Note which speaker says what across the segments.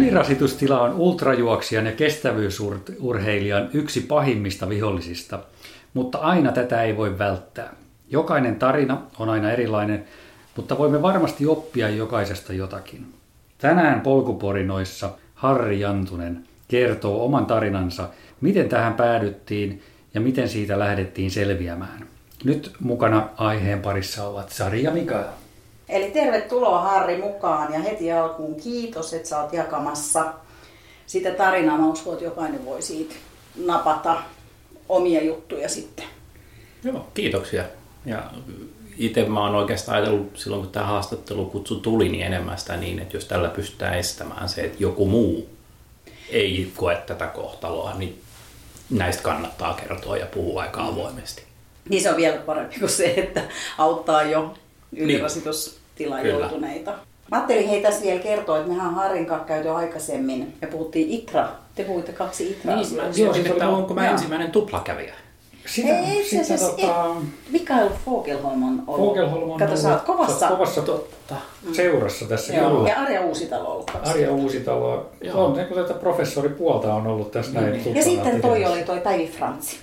Speaker 1: Ylirasitustila on ultrajuoksijan ja kestävyysurheilijan yksi pahimmista vihollisista, mutta aina tätä ei voi välttää. Jokainen tarina on aina erilainen, mutta voimme varmasti oppia jokaisesta jotakin. Tänään polkuporinoissa Harri Jantunen kertoo oman tarinansa, miten tähän päädyttiin ja miten siitä lähdettiin selviämään. Nyt mukana aiheen parissa ovat Sari ja Mikael.
Speaker 2: Eli tervetuloa Harri mukaan ja heti alkuun kiitos, että sä oot jakamassa sitä tarinaa. Mä uskon, että jokainen voi siitä napata omia juttuja sitten.
Speaker 3: Joo, kiitoksia. Ja itse mä oon oikeastaan ajatellut silloin, kun tämä haastattelukutsu tuli, niin enemmän sitä niin, että jos tällä pystytään estämään se, että joku muu ei koe tätä kohtaloa, niin näistä kannattaa kertoa ja puhua aika avoimesti.
Speaker 2: Niin se on vielä parempi kuin se, että auttaa jo ylirasitustilaan niin. joutuneita. Mä ajattelin hei tässä vielä kertoa, että mehän Harin kanssa käyty aikaisemmin ja puhuttiin ITRA. Te puhuitte kaksi ITRA
Speaker 3: niin, mä tiesin, että onko mä ensimmäinen tuplakävijä.
Speaker 2: Sitä, Ei, sitä, sitä tota... Mikael Fogelholm on ollut. Fogelholm on Kato, ollut. sä oot kovassa,
Speaker 1: kovassa totta, mm. seurassa tässä
Speaker 2: Joo. kyllä. Ja Arja Uusitalo on ollut
Speaker 1: Arja Uusitalo. On, niin tätä professori puolta on ollut tässä mm. näin.
Speaker 2: Ja sitten toi oli toi Päivi Frantsi.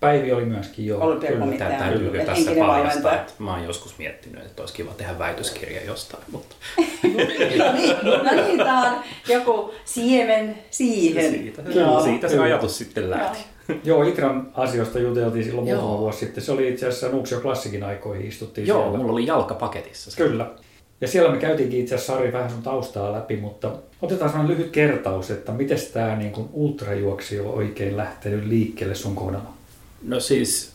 Speaker 1: Päivi oli myöskin jo.
Speaker 3: Olympiakomitean täytyy tässä paljastaa, että mä oon joskus miettinyt, että olisi kiva tehdä väitöskirja jostain. Mutta...
Speaker 2: no niin, no niin tämä on joku siemen siihen.
Speaker 3: Siitä, Joo. siitä se ajatus sitten lähti.
Speaker 1: Joo, Itran asioista juteltiin silloin Joo. muutama vuosi sitten. Se oli itse asiassa Nuuksio Klassikin aikoihin istuttiin
Speaker 3: Joo,
Speaker 1: siellä.
Speaker 3: mulla oli jalkapaketissa.
Speaker 1: Kyllä. Ja siellä me käytiinkin itse asiassa Sari vähän sun taustaa läpi, mutta otetaan sellainen lyhyt kertaus, että miten tämä niin kuin ultrajuoksi on oikein lähtenyt liikkeelle sun kohdalla?
Speaker 3: No siis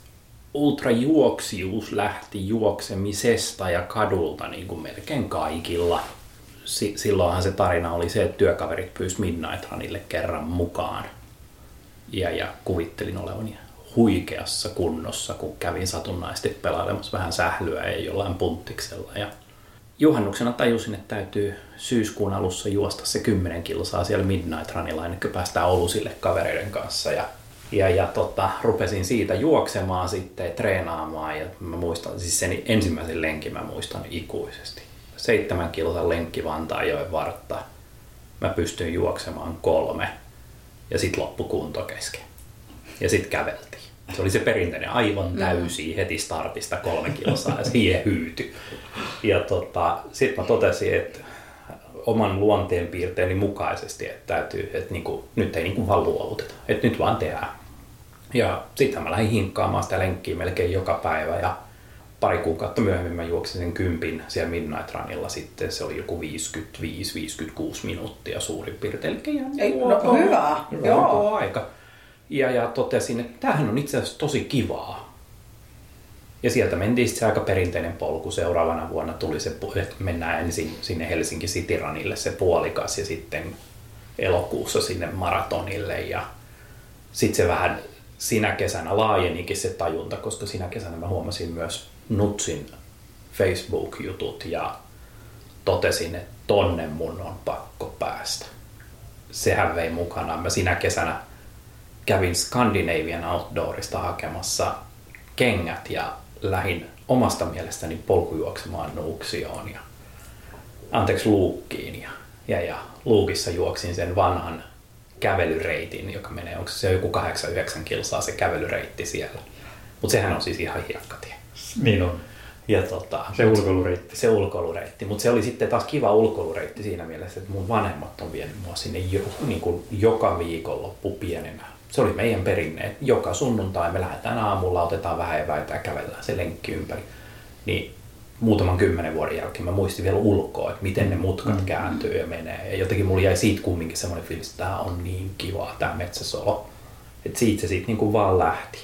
Speaker 3: ultrajuoksijuus lähti juoksemisesta ja kadulta niin kuin melkein kaikilla. silloinhan se tarina oli se, että työkaverit pyysivät Midnight Runille kerran mukaan. Ja, ja kuvittelin olevani huikeassa kunnossa, kun kävin satunnaisesti pelailemassa vähän sählyä ja jollain punttiksella. Ja juhannuksena tajusin, että täytyy syyskuun alussa juosta se 10 kilsaa siellä Midnight Runilla ennen kuin päästään Olusille kavereiden kanssa. Ja ja, ja tota, rupesin siitä juoksemaan sitten, treenaamaan ja mä muistan, siis sen ensimmäisen lenkin mä muistan ikuisesti. Seitsemän kilsan lenkki Vantaajoen vartta. Mä pystyin juoksemaan kolme ja sitten loppu kunto kesken. Ja sitten käveltiin. Se oli se perinteinen aivan mm. täysi heti startista kolme kilsaa ja siihen hyyty. Ja tota, sitten mä totesin, että oman luonteenpiirteeni mukaisesti, että täytyy, että niinku, nyt ei niinku vaan luovuteta, että nyt vaan tehdään. Ja sitten mä lähdin hinkkaamaan sitä lenkkiä melkein joka päivä ja pari kuukautta myöhemmin mä juoksin sen kympin siellä Midnight Runilla sitten. Se oli joku 55-56 minuuttia suurin piirtein. Eli ihan
Speaker 2: Ei, no, no, hyvä.
Speaker 3: hyvä Joo. aika. Ja, ja totesin, että tämähän on itse asiassa tosi kivaa. Ja sieltä mentiin sitten se aika perinteinen polku. Seuraavana vuonna tuli se, että mennään ensin sinne Helsinki City Runille se puolikas ja sitten elokuussa sinne maratonille. Ja sitten se vähän sinä kesänä laajenikin se tajunta, koska sinä kesänä mä huomasin myös Nutsin Facebook-jutut ja totesin, että tonne mun on pakko päästä. Sehän vei mukanaan. Mä sinä kesänä kävin Scandinavian Outdoorista hakemassa kengät ja lähin omasta mielestäni polkujuoksemaan Nuuksioon ja anteeksi Luukkiin ja, ja, ja Luukissa juoksin sen vanhan kävelyreitin, joka menee, onko se joku 8-9 kilsaa se kävelyreitti siellä. Mutta sehän on siis ihan hiekkatie.
Speaker 1: Niin on.
Speaker 3: Ja tota,
Speaker 1: se ulkoilureitti.
Speaker 3: Se ulkoilureitti. Mutta se oli sitten taas kiva ulkoilureitti siinä mielessä, että mun vanhemmat on vienyt mua sinne jo, niin kuin joka viikonloppu pienenä. Se oli meidän perinne, joka sunnuntai me lähdetään aamulla, otetaan vähän eväitä ja kävellään se lenkki ympäri. Niin muutaman kymmenen vuoden jälkeen mä muistin vielä ulkoa, että miten ne mutkat mm. kääntyy ja menee. Ja jotenkin mulla jäi siitä kumminkin semmoinen fiilis, että tämä on niin kiva, tämä metsäsolo. Että siitä se siitä niin kuin vaan lähti.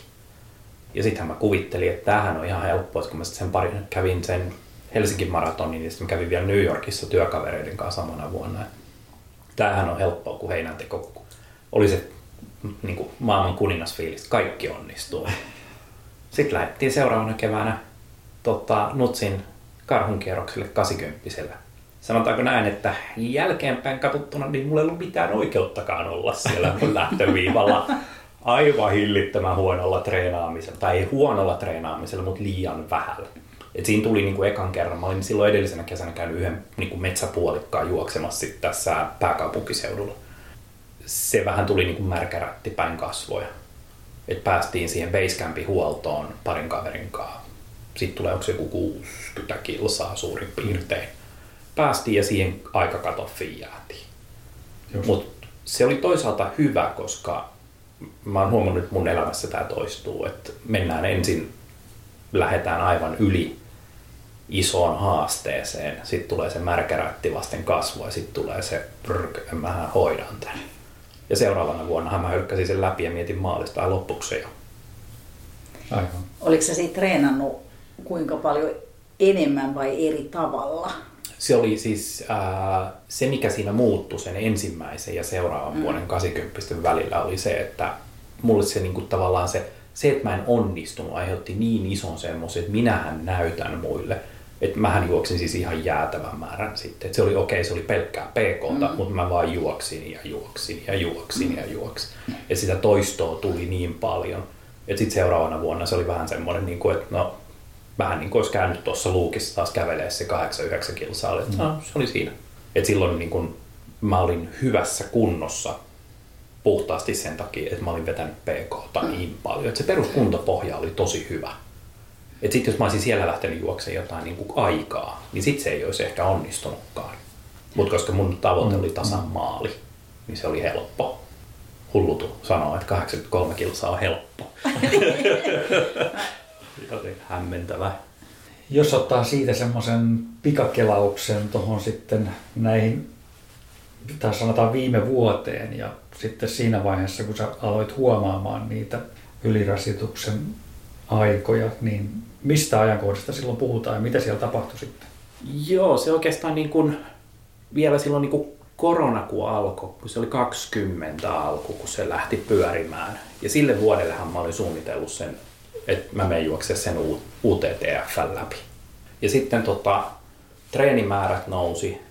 Speaker 3: Ja sittenhän mä kuvittelin, että tämähän on ihan helppoa, kun mä sen pari, kävin sen Helsingin maratonin, niin sitten mä kävin vielä New Yorkissa työkavereiden kanssa samana vuonna. Tämähän on helppoa, kun heinänteko oli se niin kuin maailman kuningasfiilis, kaikki onnistuu. Sitten lähdettiin seuraavana keväänä tota, Nutsin karhunkierrokselle 80 Sanotaanko näin, että jälkeenpäin katsottuna niin mulla ei ollut mitään oikeuttakaan olla siellä lähtöviivalla aivan hillittömän huonolla treenaamisella, tai ei huonolla treenaamisella, mutta liian vähällä. Et siinä tuli niin kuin ekan kerran, mä olin silloin edellisenä kesänä käynyt yhden niin kuin metsäpuolikkaan juoksemassa sit tässä pääkaupunkiseudulla. Se vähän tuli niin kuin märkärätti päin kasvoja. Et päästiin siihen basecampin huoltoon parin kaverin kanssa. Sitten tulee, onko se joku 60 kilsaa suurin piirtein. Päästiin ja siihen aikakatoffiin jäätiin. Mutta se oli toisaalta hyvä, koska mä oon huomannut, että mun elämässä tämä toistuu, että mennään ensin, lähdetään aivan yli isoon haasteeseen, sitten tulee se märkärätti vasten kasvua ja sitten tulee se prrk, mähän hoidan tämän. Ja seuraavana vuonna mä hölkkäsin sen läpi ja mietin maalista ja loppuksi jo.
Speaker 2: Aivan. Oliko sä siitä treenannut kuinka paljon enemmän vai eri tavalla?
Speaker 3: Se oli siis äh, se, mikä siinä muuttui sen ensimmäisen ja seuraavan mm. vuoden 80 välillä oli se, että mulle se niin kuin, tavallaan se, se, että mä en onnistunut, aiheutti niin ison semmoisen, että minähän näytän muille. Että mähän juoksin siis ihan jäätävän määrän sitten. Että se oli okei, okay, se oli pelkkää pk mm. mutta mä vaan juoksin ja juoksin ja juoksin mm. ja juoksin. Ja sitä toistoa tuli niin paljon. Että sitten seuraavana vuonna se oli vähän semmoinen, niin kuin, että no vähän niin kuin olisi käynyt tuossa luukissa taas kävelee se 8-9 kilsaa. Että mm. no, se oli siinä. Et silloin niin kuin, mä olin hyvässä kunnossa puhtaasti sen takia, että mä olin vetänyt PK mm. niin paljon. Että se peruskuntopohja oli tosi hyvä. Että sitten jos mä olisin siellä lähtenyt juoksemaan jotain niin kuin aikaa, niin sitten se ei olisi ehkä onnistunutkaan. Mutta koska mun tavoite oli tasan mm. maali, niin se oli helppo. Hullutu sanoa, että 83 kilsaa on helppo. Joten hämmentävä.
Speaker 1: Jos ottaa siitä semmoisen pikakelauksen tuohon sitten näihin, tai sanotaan viime vuoteen ja sitten siinä vaiheessa, kun sä aloit huomaamaan niitä ylirasituksen aikoja, niin mistä ajankohdasta silloin puhutaan ja mitä siellä tapahtui sitten?
Speaker 3: Joo, se oikeastaan niin kuin, vielä silloin niin kuin korona kun alkoi, kun se oli 20 alku, kun se lähti pyörimään. Ja sille vuodellehan mä olin suunnitellut sen että mä menen juokse sen UTTF läpi. Ja sitten tota, treenimäärät nousi.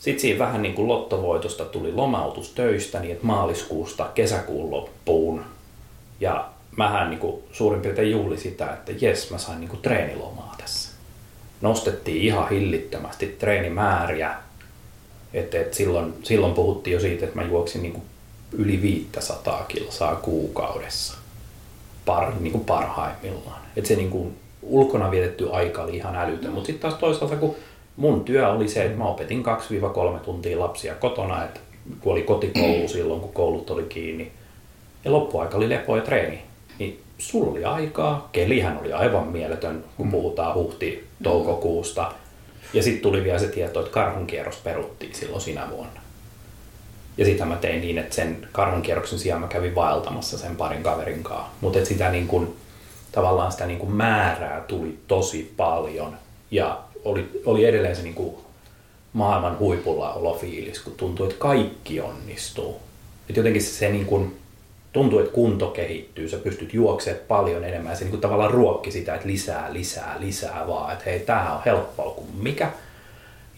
Speaker 3: Sitten siinä vähän niin kuin lottovoitosta tuli lomautus töistä, niin että maaliskuusta kesäkuun loppuun. Ja mähän niin kuin suurin piirtein juhli sitä, että jes, mä sain niin kuin treenilomaa tässä. Nostettiin ihan hillittömästi treenimääriä. Et, et silloin, silloin puhuttiin jo siitä, että mä juoksin niin kuin yli 500 kilsaa kuukaudessa par, niin kuin parhaimmillaan. Et se niin kuin, ulkona vietetty aika oli ihan älytön, mutta sitten taas toisaalta kun mun työ oli se, että mä opetin 2-3 tuntia lapsia kotona, että kun oli kotikoulu silloin, kun koulut oli kiinni, ja loppuaika oli lepo ja treeni, niin sulla oli aikaa, kelihän oli aivan mieletön, kun mm. puhutaan huhti-toukokuusta, ja sitten tuli vielä se tieto, että karhunkierros peruttiin silloin sinä vuonna. Ja sitä mä tein niin, että sen karhunkierroksen sijaan mä kävin vaeltamassa sen parin kaverin kanssa. Mutta sitä niin kuin, tavallaan sitä niin kuin määrää tuli tosi paljon. Ja oli, oli edelleen se niin kuin maailman huipulla olofiilis, kun tuntui, että kaikki onnistuu. Et jotenkin se, se niin kuin, tuntuu, että kunto kehittyy, sä pystyt juoksemaan paljon enemmän ja se niin kuin tavallaan ruokki sitä, että lisää, lisää, lisää vaan, että hei, tämähän on helppoa kuin mikä.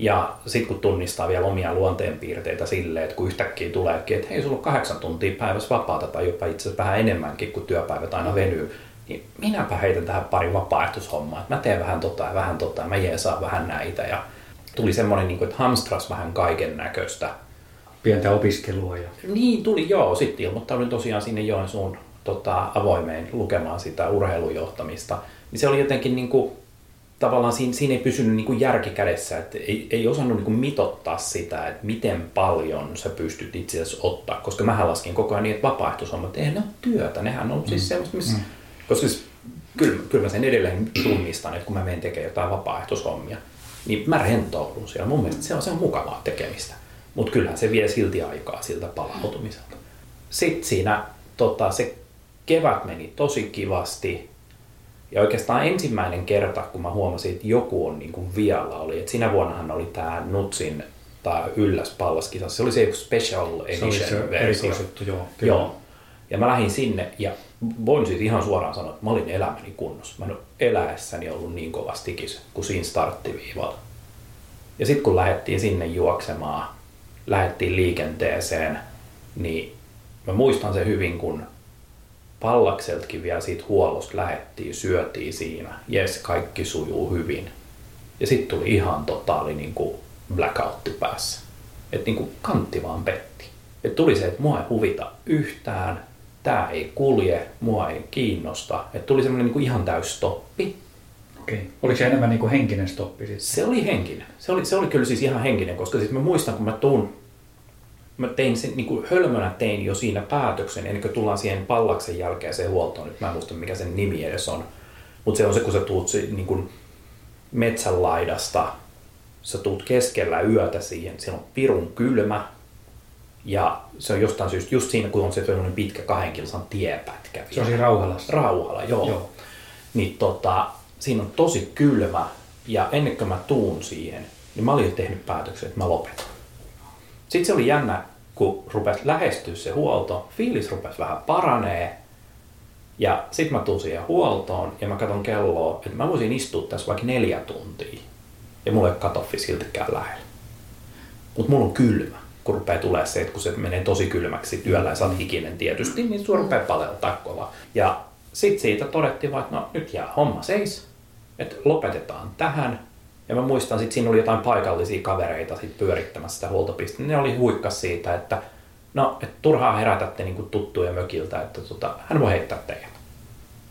Speaker 3: Ja sitten kun tunnistaa vielä omia luonteenpiirteitä silleen, että kun yhtäkkiä tuleekin, että hei, sulla on kahdeksan tuntia päivässä vapaata tai jopa itse asiassa vähän enemmänkin, kun työpäivät aina venyy, niin minäpä heitän tähän pari vapaaehtoishommaa, että mä teen vähän tota ja vähän tota ja mä jeesaan vähän näitä. Ja tuli semmoinen, niin kuin, että hamstras vähän kaiken näköistä.
Speaker 1: Pientä opiskelua. Ja...
Speaker 3: Niin tuli joo, sitten ilmoittauduin tosiaan sinne Joensuun tota, avoimeen lukemaan sitä urheilujohtamista. Niin se oli jotenkin niin kuin, tavallaan siinä, siinä ei pysynyt niin kuin järki kädessä, että ei, ei osannut niin kuin mitottaa sitä, että miten paljon sä pystyt itse asiassa ottaa, koska mä laskin koko ajan niin, että vapaaehtoishommat, eihän ne ole työtä, nehän on siis mm. siis semmoista, missä, mm. koska siis, kyllä, kyllä mä sen edelleen tunnistan, että kun mä menen tekemään jotain vapaaehtoishommia, niin mä rentoudun siellä, mun mielestä se on, se on mukavaa tekemistä, mutta kyllähän se vie silti aikaa siltä palautumiselta. Sitten siinä tota, se kevät meni tosi kivasti, ja oikeastaan ensimmäinen kerta, kun mä huomasin, että joku on niin kuin vialla, oli, että sinä vuonnahan oli tämä Nutsin tai ylläs pallaskisa. Se oli se joku special edition se se versio.
Speaker 1: joo. Kyllä.
Speaker 3: joo. Ja mä lähdin sinne ja voin siis ihan suoraan sanoa, että mä olin elämäni kunnossa. Mä en ole eläessäni ollut niin kovasti tikis kuin siinä starttiviivalla. Ja sitten kun lähdettiin sinne juoksemaan, lähdettiin liikenteeseen, niin mä muistan se hyvin, kun pallakseltakin vielä siitä huollosta lähettiin, syötiin siinä, jes, kaikki sujuu hyvin. Ja sitten tuli ihan totaali niin kuin blackoutti päässä. Että niin kuin kantti vaan petti. Et tuli se, että mua ei huvita yhtään, tämä ei kulje, mua ei kiinnosta. Että tuli semmoinen niin kuin ihan täys stoppi.
Speaker 1: Okei. Oliko se enemmän niin kuin henkinen stoppi sitten?
Speaker 3: Se oli henkinen. Se oli, se oli kyllä siis ihan henkinen, koska siis mä muistan, kun mä tuun, mä tein sen, niin kuin hölmönä tein jo siinä päätöksen, ennen kuin tullaan siihen pallaksen jälkeiseen huoltoon. Nyt mä en muista, mikä sen nimi edes on. Mutta se on se, kun sä tuut se, niin kuin metsän laidasta, sä tuut keskellä yötä siihen, siellä on pirun kylmä, ja se on jostain syystä just siinä, kun on se sellainen pitkä kahden kilsan tiepätkä.
Speaker 1: Se on siinä Rauhalassa.
Speaker 3: Rauhalla, joo. joo. Niin tota, siinä on tosi kylmä, ja ennen kuin mä tuun siihen, niin mä olin jo tehnyt päätöksen, että mä lopetan. Sitten se oli jännä, kun rupesi lähestyä se huolto, fiilis rupesi vähän paranee, ja sitten mä tuun siihen huoltoon ja mä katson kelloa, että mä voisin istua tässä vaikka neljä tuntia. Ja mulla ei katoffi siltikään lähellä. Mutta mulla on kylmä, kun rupeaa tulee se, että kun se menee tosi kylmäksi työllä ja sä oot hikinen tietysti, niin sulla rupeaa paleltaa kova. Ja sitten siitä todettiin vaan, että no nyt jää homma seis, että lopetetaan tähän. Ja mä muistan, että siinä oli jotain paikallisia kavereita sit pyörittämässä sitä huoltopistettä. Ne oli huikkas siitä, että no, että turhaa herätätte niin tuttuja mökiltä, että tota, hän voi heittää teidät.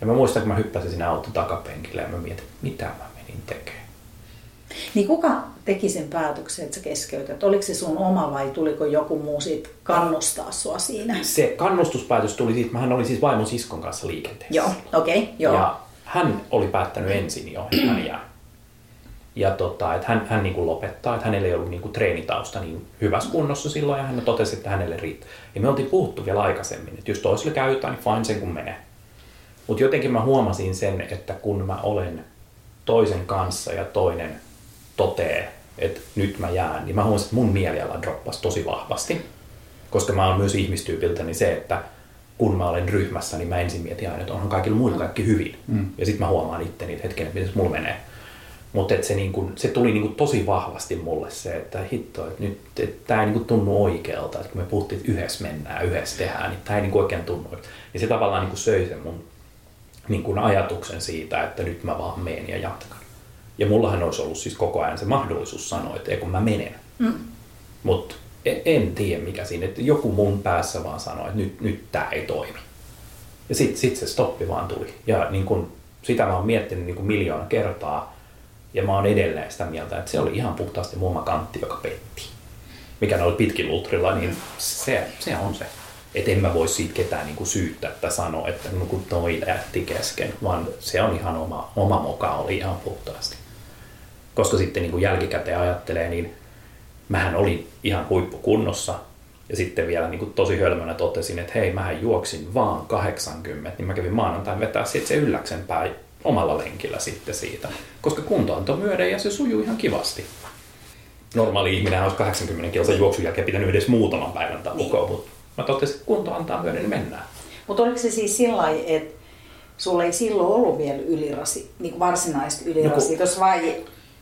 Speaker 3: Ja mä muistan, kun mä hyppäsin sinne auton takapenkille ja mä mietin, että mitä mä menin tekemään.
Speaker 2: Niin kuka teki sen päätöksen, että sä keskeytät? Oliko se sun oma vai tuliko joku muu siitä kannustaa sua siinä?
Speaker 3: Se kannustuspäätös tuli siitä, mähän olin siis vaimon siskon kanssa liikenteessä.
Speaker 2: Joo, okei, okay, joo.
Speaker 3: Ja hän oli päättänyt ensin jo, että hän jää. Ja tota, että hän, hän niin kuin lopettaa, että hänellä ei ollut niin kuin treenitausta niin hyvässä kunnossa silloin ja hän totesi, että hänelle riittää. Ja me oltiin puhuttu vielä aikaisemmin, että jos toiselle käy jotain, niin fine sen kun menee. Mutta jotenkin mä huomasin sen, että kun mä olen toisen kanssa ja toinen totee, että nyt mä jään, niin mä huomasin, että mun mieliala droppasi tosi vahvasti. Koska mä oon myös ihmistyypiltä, niin se, että kun mä olen ryhmässä, niin mä ensin mietin aina, että onhan kaikilla muilla kaikki hyvin. Mm. Ja sitten mä huomaan itteni, että hetken, että miten mulla menee. Mutta se, niinku, se tuli niinku tosi vahvasti mulle se, että hitto, että nyt tämä ei niinku tunnu oikealta. Että kun me puhuttiin, että yhdessä mennään, yhdessä tehdään, niin tämä ei niinku oikein tunnu. Niin se tavallaan niinku söi sen mun niinku ajatuksen siitä, että nyt mä vaan menen ja jatkan. Ja mullahan olisi ollut siis koko ajan se mahdollisuus sanoa, että ei kun mä menen. Mm. Mutta en, en tiedä mikä siinä, että joku mun päässä vaan sanoi, että nyt, nyt tämä ei toimi. Ja sitten sit se stoppi vaan tuli. Ja niin kun, sitä mä oon miettinyt niin kun miljoona kertaa, ja mä oon edelleen sitä mieltä, että se oli ihan puhtaasti muoma kantti, joka petti. Mikä oli pitkin ultrilla, niin se, se on se. Että en mä voi siitä ketään niin syyttää että sanoa, että no kun toi lähti kesken, vaan se on ihan oma, oma moka oli ihan puhtaasti. Koska sitten niin kuin jälkikäteen ajattelee, niin mähän olin ihan huippukunnossa, ja sitten vielä niin kuin tosi hölmönä totesin, että hei, mähän juoksin vaan 80, niin mä kävin maanantain vetää sitten se ylläksen omalla lenkillä sitten siitä. Koska kunto antoi myöden ja se sujuu ihan kivasti. Normaali ihminen olisi 80 kilsan juoksun jälkeen pitänyt edes muutaman päivän taukoa, niin. mutta mä totesin, että kunto antaa myöden, niin mennään.
Speaker 2: Mutta oliko se siis sillä että sulla ei silloin ollut vielä ylirasi, niin varsinaista ylirasitus no, vai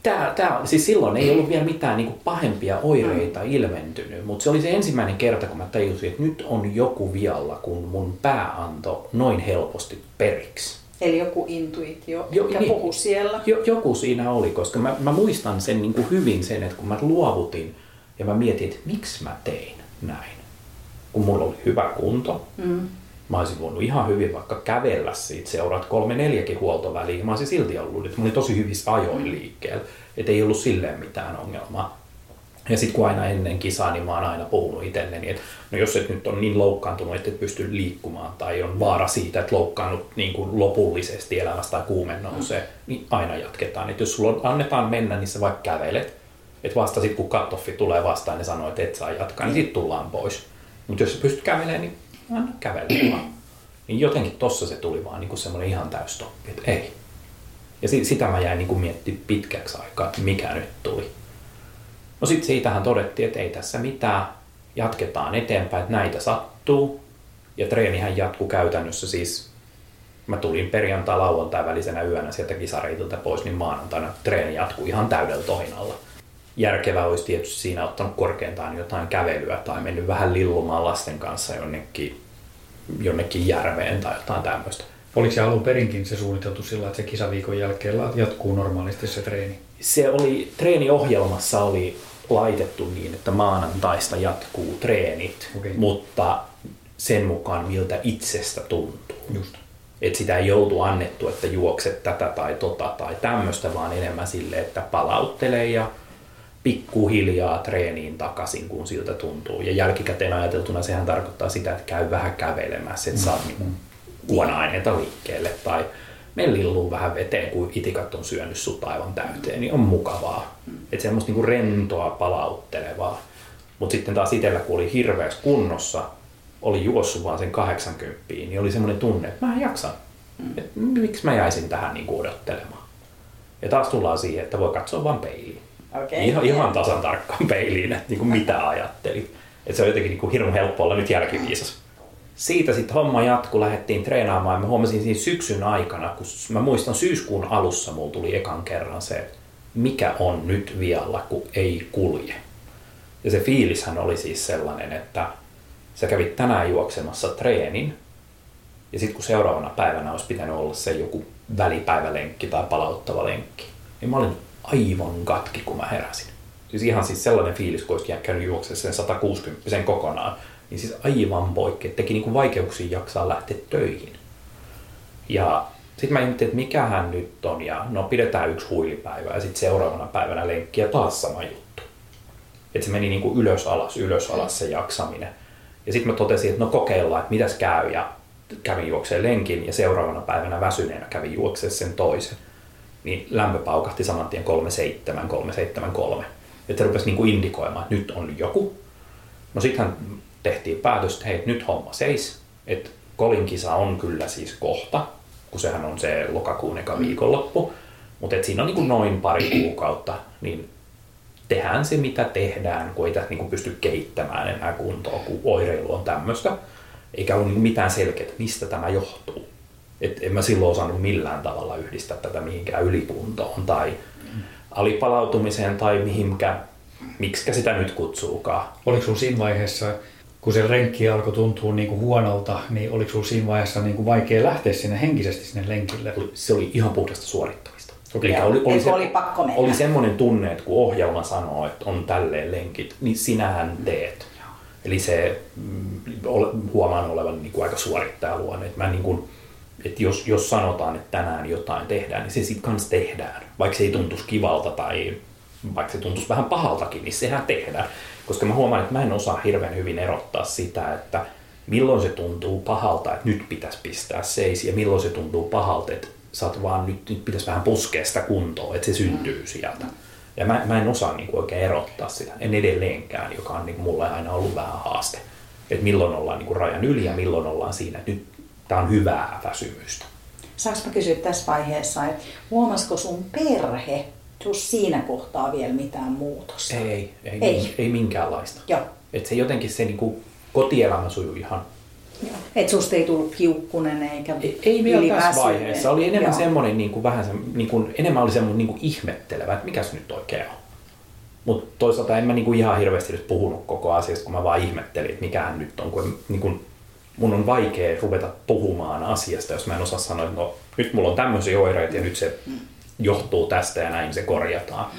Speaker 3: Tää, tää, siis silloin ei ollut vielä mitään niin kuin pahempia oireita mm. ilmentynyt, mutta se oli se ensimmäinen kerta, kun mä tajusin, että nyt on joku vialla, kun mun pää antoi noin helposti periksi.
Speaker 2: Eli joku intuitio, jo, mikä niin, puhu siellä.
Speaker 3: Jo, joku siinä oli, koska mä, mä muistan sen niin kuin hyvin sen, että kun mä luovutin ja mä mietin, että miksi mä tein näin. Kun mulla oli hyvä kunto, mm. mä olisin voinut ihan hyvin vaikka kävellä siitä seuraat kolme neljäkin huoltoväliä. Mä olisin silti ollut, että mä olin tosi hyvissä ajoin mm. liikkeellä, että ei ollut silleen mitään ongelmaa. Ja sitten kun aina ennen kisaa, niin mä oon aina puhunut itselleni, että no jos et nyt on niin loukkaantunut, että et pysty liikkumaan tai on vaara siitä, että loukkaannut niin kuin lopullisesti elämästä tai kuume nousee, mm. niin aina jatketaan. Että jos sulla annetaan mennä, niin sä vaikka kävelet. Että vasta sitten kun katoffi tulee vastaan ja sanoo, että et saa jatkaa, niin sitten tullaan pois. Mutta jos sä pystyt kävelemään, niin anna kävellä vaan. Niin jotenkin tossa se tuli vaan niin semmoinen ihan täystoppi, että ei. Ja sitä mä jäin niin miettimään pitkäksi aikaa, että mikä nyt tuli. No sitten siitähän todettiin, että ei tässä mitään, jatketaan eteenpäin, että näitä sattuu. Ja treenihän jatkuu käytännössä siis, mä tulin perjantai lauantai välisenä yönä sieltä kisareitiltä pois, niin maanantaina treeni jatkuu ihan täydellä tohinalla. Järkevää olisi tietysti siinä ottanut korkeintaan jotain kävelyä tai mennyt vähän lillumaan lasten kanssa jonnekin jonnekin järveen tai jotain tämmöistä.
Speaker 1: Oliko se alun perinkin se suunniteltu sillä, että se kisaviikon jälkeen jatkuu normaalisti se treeni?
Speaker 3: Se oli, treeniohjelmassa oli laitettu niin, että maanantaista jatkuu treenit, okay. mutta sen mukaan miltä itsestä tuntuu.
Speaker 1: Just.
Speaker 3: Et sitä ei joutu annettu, että juokset tätä tai tota tai tämmöistä, vaan enemmän sille, että palauttelee ja pikkuhiljaa treeniin takaisin, kun siltä tuntuu. Ja jälkikäteen ajateltuna sehän tarkoittaa sitä, että käy vähän kävelemässä, että saat mm. kuona-aineita liikkeelle tai mene lilluu vähän veteen, kun itikat on syönyt sut aivan täyteen, niin on mukavaa. Että semmoista niinku rentoa palauttelevaa. Mutta sitten taas itsellä, kun oli hirveässä kunnossa, oli juossut vaan sen 80, niin oli semmoinen tunne, että mä en jaksa. Mm. Et miksi mä jäisin tähän niinku odottelemaan. Ja taas tullaan siihen, että voi katsoa vain peiliin.
Speaker 2: Okay.
Speaker 3: Ihan, ihan tasan tarkkaan peiliin, että niin kuin mitä ajatteli. Että se on jotenkin niin kuin hirveän helppo olla nyt jälkiviisas. Siitä sitten homma jatkuu, lähdettiin treenaamaan ja mä huomasin siinä syksyn aikana, kun mä muistan syyskuun alussa mulla tuli ekan kerran se, mikä on nyt vialla, kun ei kulje. Ja se fiilishän oli siis sellainen, että sä kävit tänään juoksemassa treenin, ja sitten kun seuraavana päivänä olisi pitänyt olla se joku välipäivälenkki tai palauttava lenkki, niin mä olin aivan katki, kun mä heräsin. Siis ihan siis sellainen fiilis, kun olisi käynyt juoksemaan sen 160 sen kokonaan, niin siis aivan poikki, teki niinku vaikeuksia jaksaa lähteä töihin. Ja sitten mä ihmettelin, että mikähän nyt on, ja no pidetään yksi huilipäivä, ja sitten seuraavana päivänä lenkki, ja taas sama juttu. Että se meni niinku ylös alas, ylös alas se jaksaminen. Ja sitten mä totesin, että no kokeillaan, että mitäs käy, ja kävin juokseen lenkin, ja seuraavana päivänä väsyneenä kävin juokseen sen toisen niin lämpö paukahti saman tien 37, 373. Että se rupesi niin kuin indikoimaan, että nyt on joku. No sittenhän tehtiin päätös, että hei, nyt homma seis. Että Kolin kisa on kyllä siis kohta, kun sehän on se lokakuun eka mm. viikonloppu. Mutta siinä on niin kuin noin pari kuukautta, niin tehdään se mitä tehdään, kun ei tässä niin pysty kehittämään enää kuntoa, kun oireilu on tämmöistä. Eikä ole niin mitään selkeää, mistä tämä johtuu. Et en mä silloin osannut millään tavalla yhdistää tätä mihinkään ylikuntoon tai alipalautumiseen tai mihinkään, miksi sitä nyt kutsuukaan.
Speaker 1: Oliko sinulla siinä vaiheessa, kun se renkki alkoi tuntua niin kuin huonolta, niin oliko sinulla siinä vaiheessa niin kuin vaikea lähteä sinne henkisesti sinne lenkille?
Speaker 3: Se oli ihan puhdasta suorittamista.
Speaker 2: Okay. Eli oli, oli, se, oli, pakko mennä.
Speaker 3: oli semmoinen tunne, että kun ohjelma sanoo, että on tälleen lenkit, niin sinähän teet. Eli se mm, huomaan olevan niin kuin aika suorittajaluonne. Että mä niin kuin, että jos, jos sanotaan, että tänään jotain tehdään, niin se sitten kanssa tehdään. Vaikka se ei tuntuisi kivalta tai vaikka se tuntuisi vähän pahaltakin, niin sehän tehdään. Koska mä huomaan, että mä en osaa hirveän hyvin erottaa sitä, että milloin se tuntuu pahalta, että nyt pitäisi pistää seis, ja milloin se tuntuu pahalta, että sä oot vaan nyt, nyt pitäisi vähän puskea sitä kuntoa, että se syntyy sieltä. Ja mä, mä en osaa niin kuin oikein erottaa sitä, en edelleenkään, joka on niin kuin mulle aina ollut vähän haaste. Että milloin ollaan niin kuin rajan yli ja milloin ollaan siinä, että nyt tämä on hyvää väsymystä.
Speaker 2: Saanko mä kysyä tässä vaiheessa, että huomasiko sun perhe sus siinä kohtaa vielä mitään muutosta?
Speaker 3: Ei, ei, ei, ei minkäänlaista.
Speaker 2: Joo.
Speaker 3: Et se jotenkin se niinku, kotielämä sujuu ihan
Speaker 2: Joo. Et susta ei tullut kiukkunen eikä
Speaker 3: Ei, ei vielä tässä vaiheessa. Oli enemmän Joo. semmoinen, niin kuin, vähän se, niin kuin, enemmän oli semmoinen niin kuin ihmettelevä, että mikä se nyt oikein on. Mutta toisaalta en mä niin kuin ihan hirveästi nyt puhunut koko asiasta, kun mä vaan ihmettelin, että mikähän nyt on. Kun, niin kuin, mun on vaikea ruveta puhumaan asiasta, jos mä en osaa sanoa, että no nyt mulla on tämmöisiä oireita ja nyt se johtuu tästä ja näin se korjataan.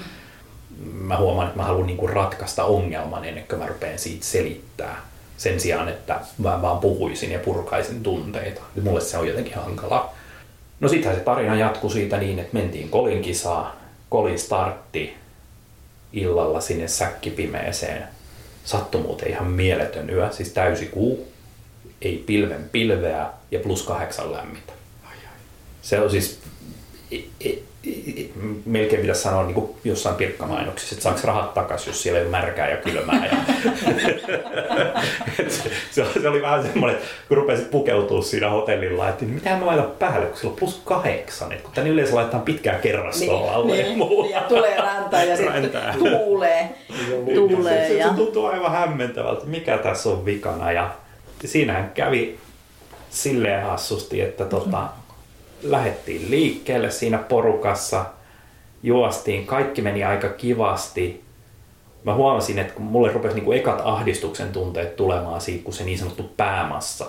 Speaker 3: Mä huomaan, että mä haluan niinku ratkaista ongelman ennen kuin mä rupean siitä selittää. Sen sijaan, että mä vaan puhuisin ja purkaisin tunteita. Ja mulle se on jotenkin hankalaa. No sittenhän se tarina jatkui siitä niin, että mentiin Kolin kisaa. Kolin startti illalla sinne säkkipimeeseen. Sattui muuten ihan mieletön yö, siis täysi kuu ei pilven pilveä ja plus kahdeksan lämmintä. Se on siis, melkein pitäisi sanoa niin kuin jossain pirkkamainoksissa, että saako rahat takaisin, jos siellä ei ole märkää ja kylmää. Ja se, se, oli vähän semmoinen, kun rupesit pukeutua siinä hotellilla, että niin mitä mä laitan päälle, kun sillä on plus kahdeksan, että kun tänne yleensä laitetaan pitkää kerrastoa niin, alle
Speaker 2: niin, ja, ja tulee rantaa ja sitten tuulee. tuulee
Speaker 3: se, se, se, tuntuu aivan hämmentävältä, mikä tässä on vikana. Ja siinähän kävi silleen hassusti, että tota, lähettiin liikkeelle siinä porukassa, juostiin, kaikki meni aika kivasti. Mä huomasin, että kun mulle rupesi niinku ekat ahdistuksen tunteet tulemaan siitä, kun se niin sanottu päämassa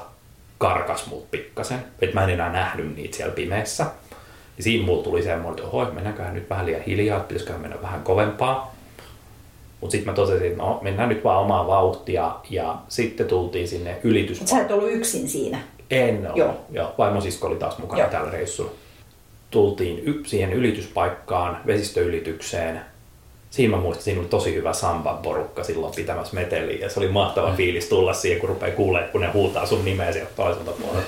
Speaker 3: karkas mut pikkasen. Että mä en enää nähnyt niitä siellä pimeässä. Ja siinä mulla tuli semmoinen, että oho, mennäänköhän nyt vähän liian hiljaa, että pitäisiköhän mennä vähän kovempaa. Mutta sitten mä totesin, että no, mennään nyt vaan omaa vauhtia ja sitten tultiin sinne ylitys.
Speaker 2: Sä et ollut yksin siinä?
Speaker 3: En ole. Joo. Joo. Vaimosisko oli taas mukana Joo. tällä reissulla. Tultiin y- siihen ylityspaikkaan, vesistöylitykseen. Siinä mä muistan, siinä oli tosi hyvä samban porukka silloin pitämässä meteliä ja se oli mahtava mm. fiilis tulla siihen, kun rupeaa kuulemaan, kun ne huutaa sun nimeä sieltä toiselta puolelta.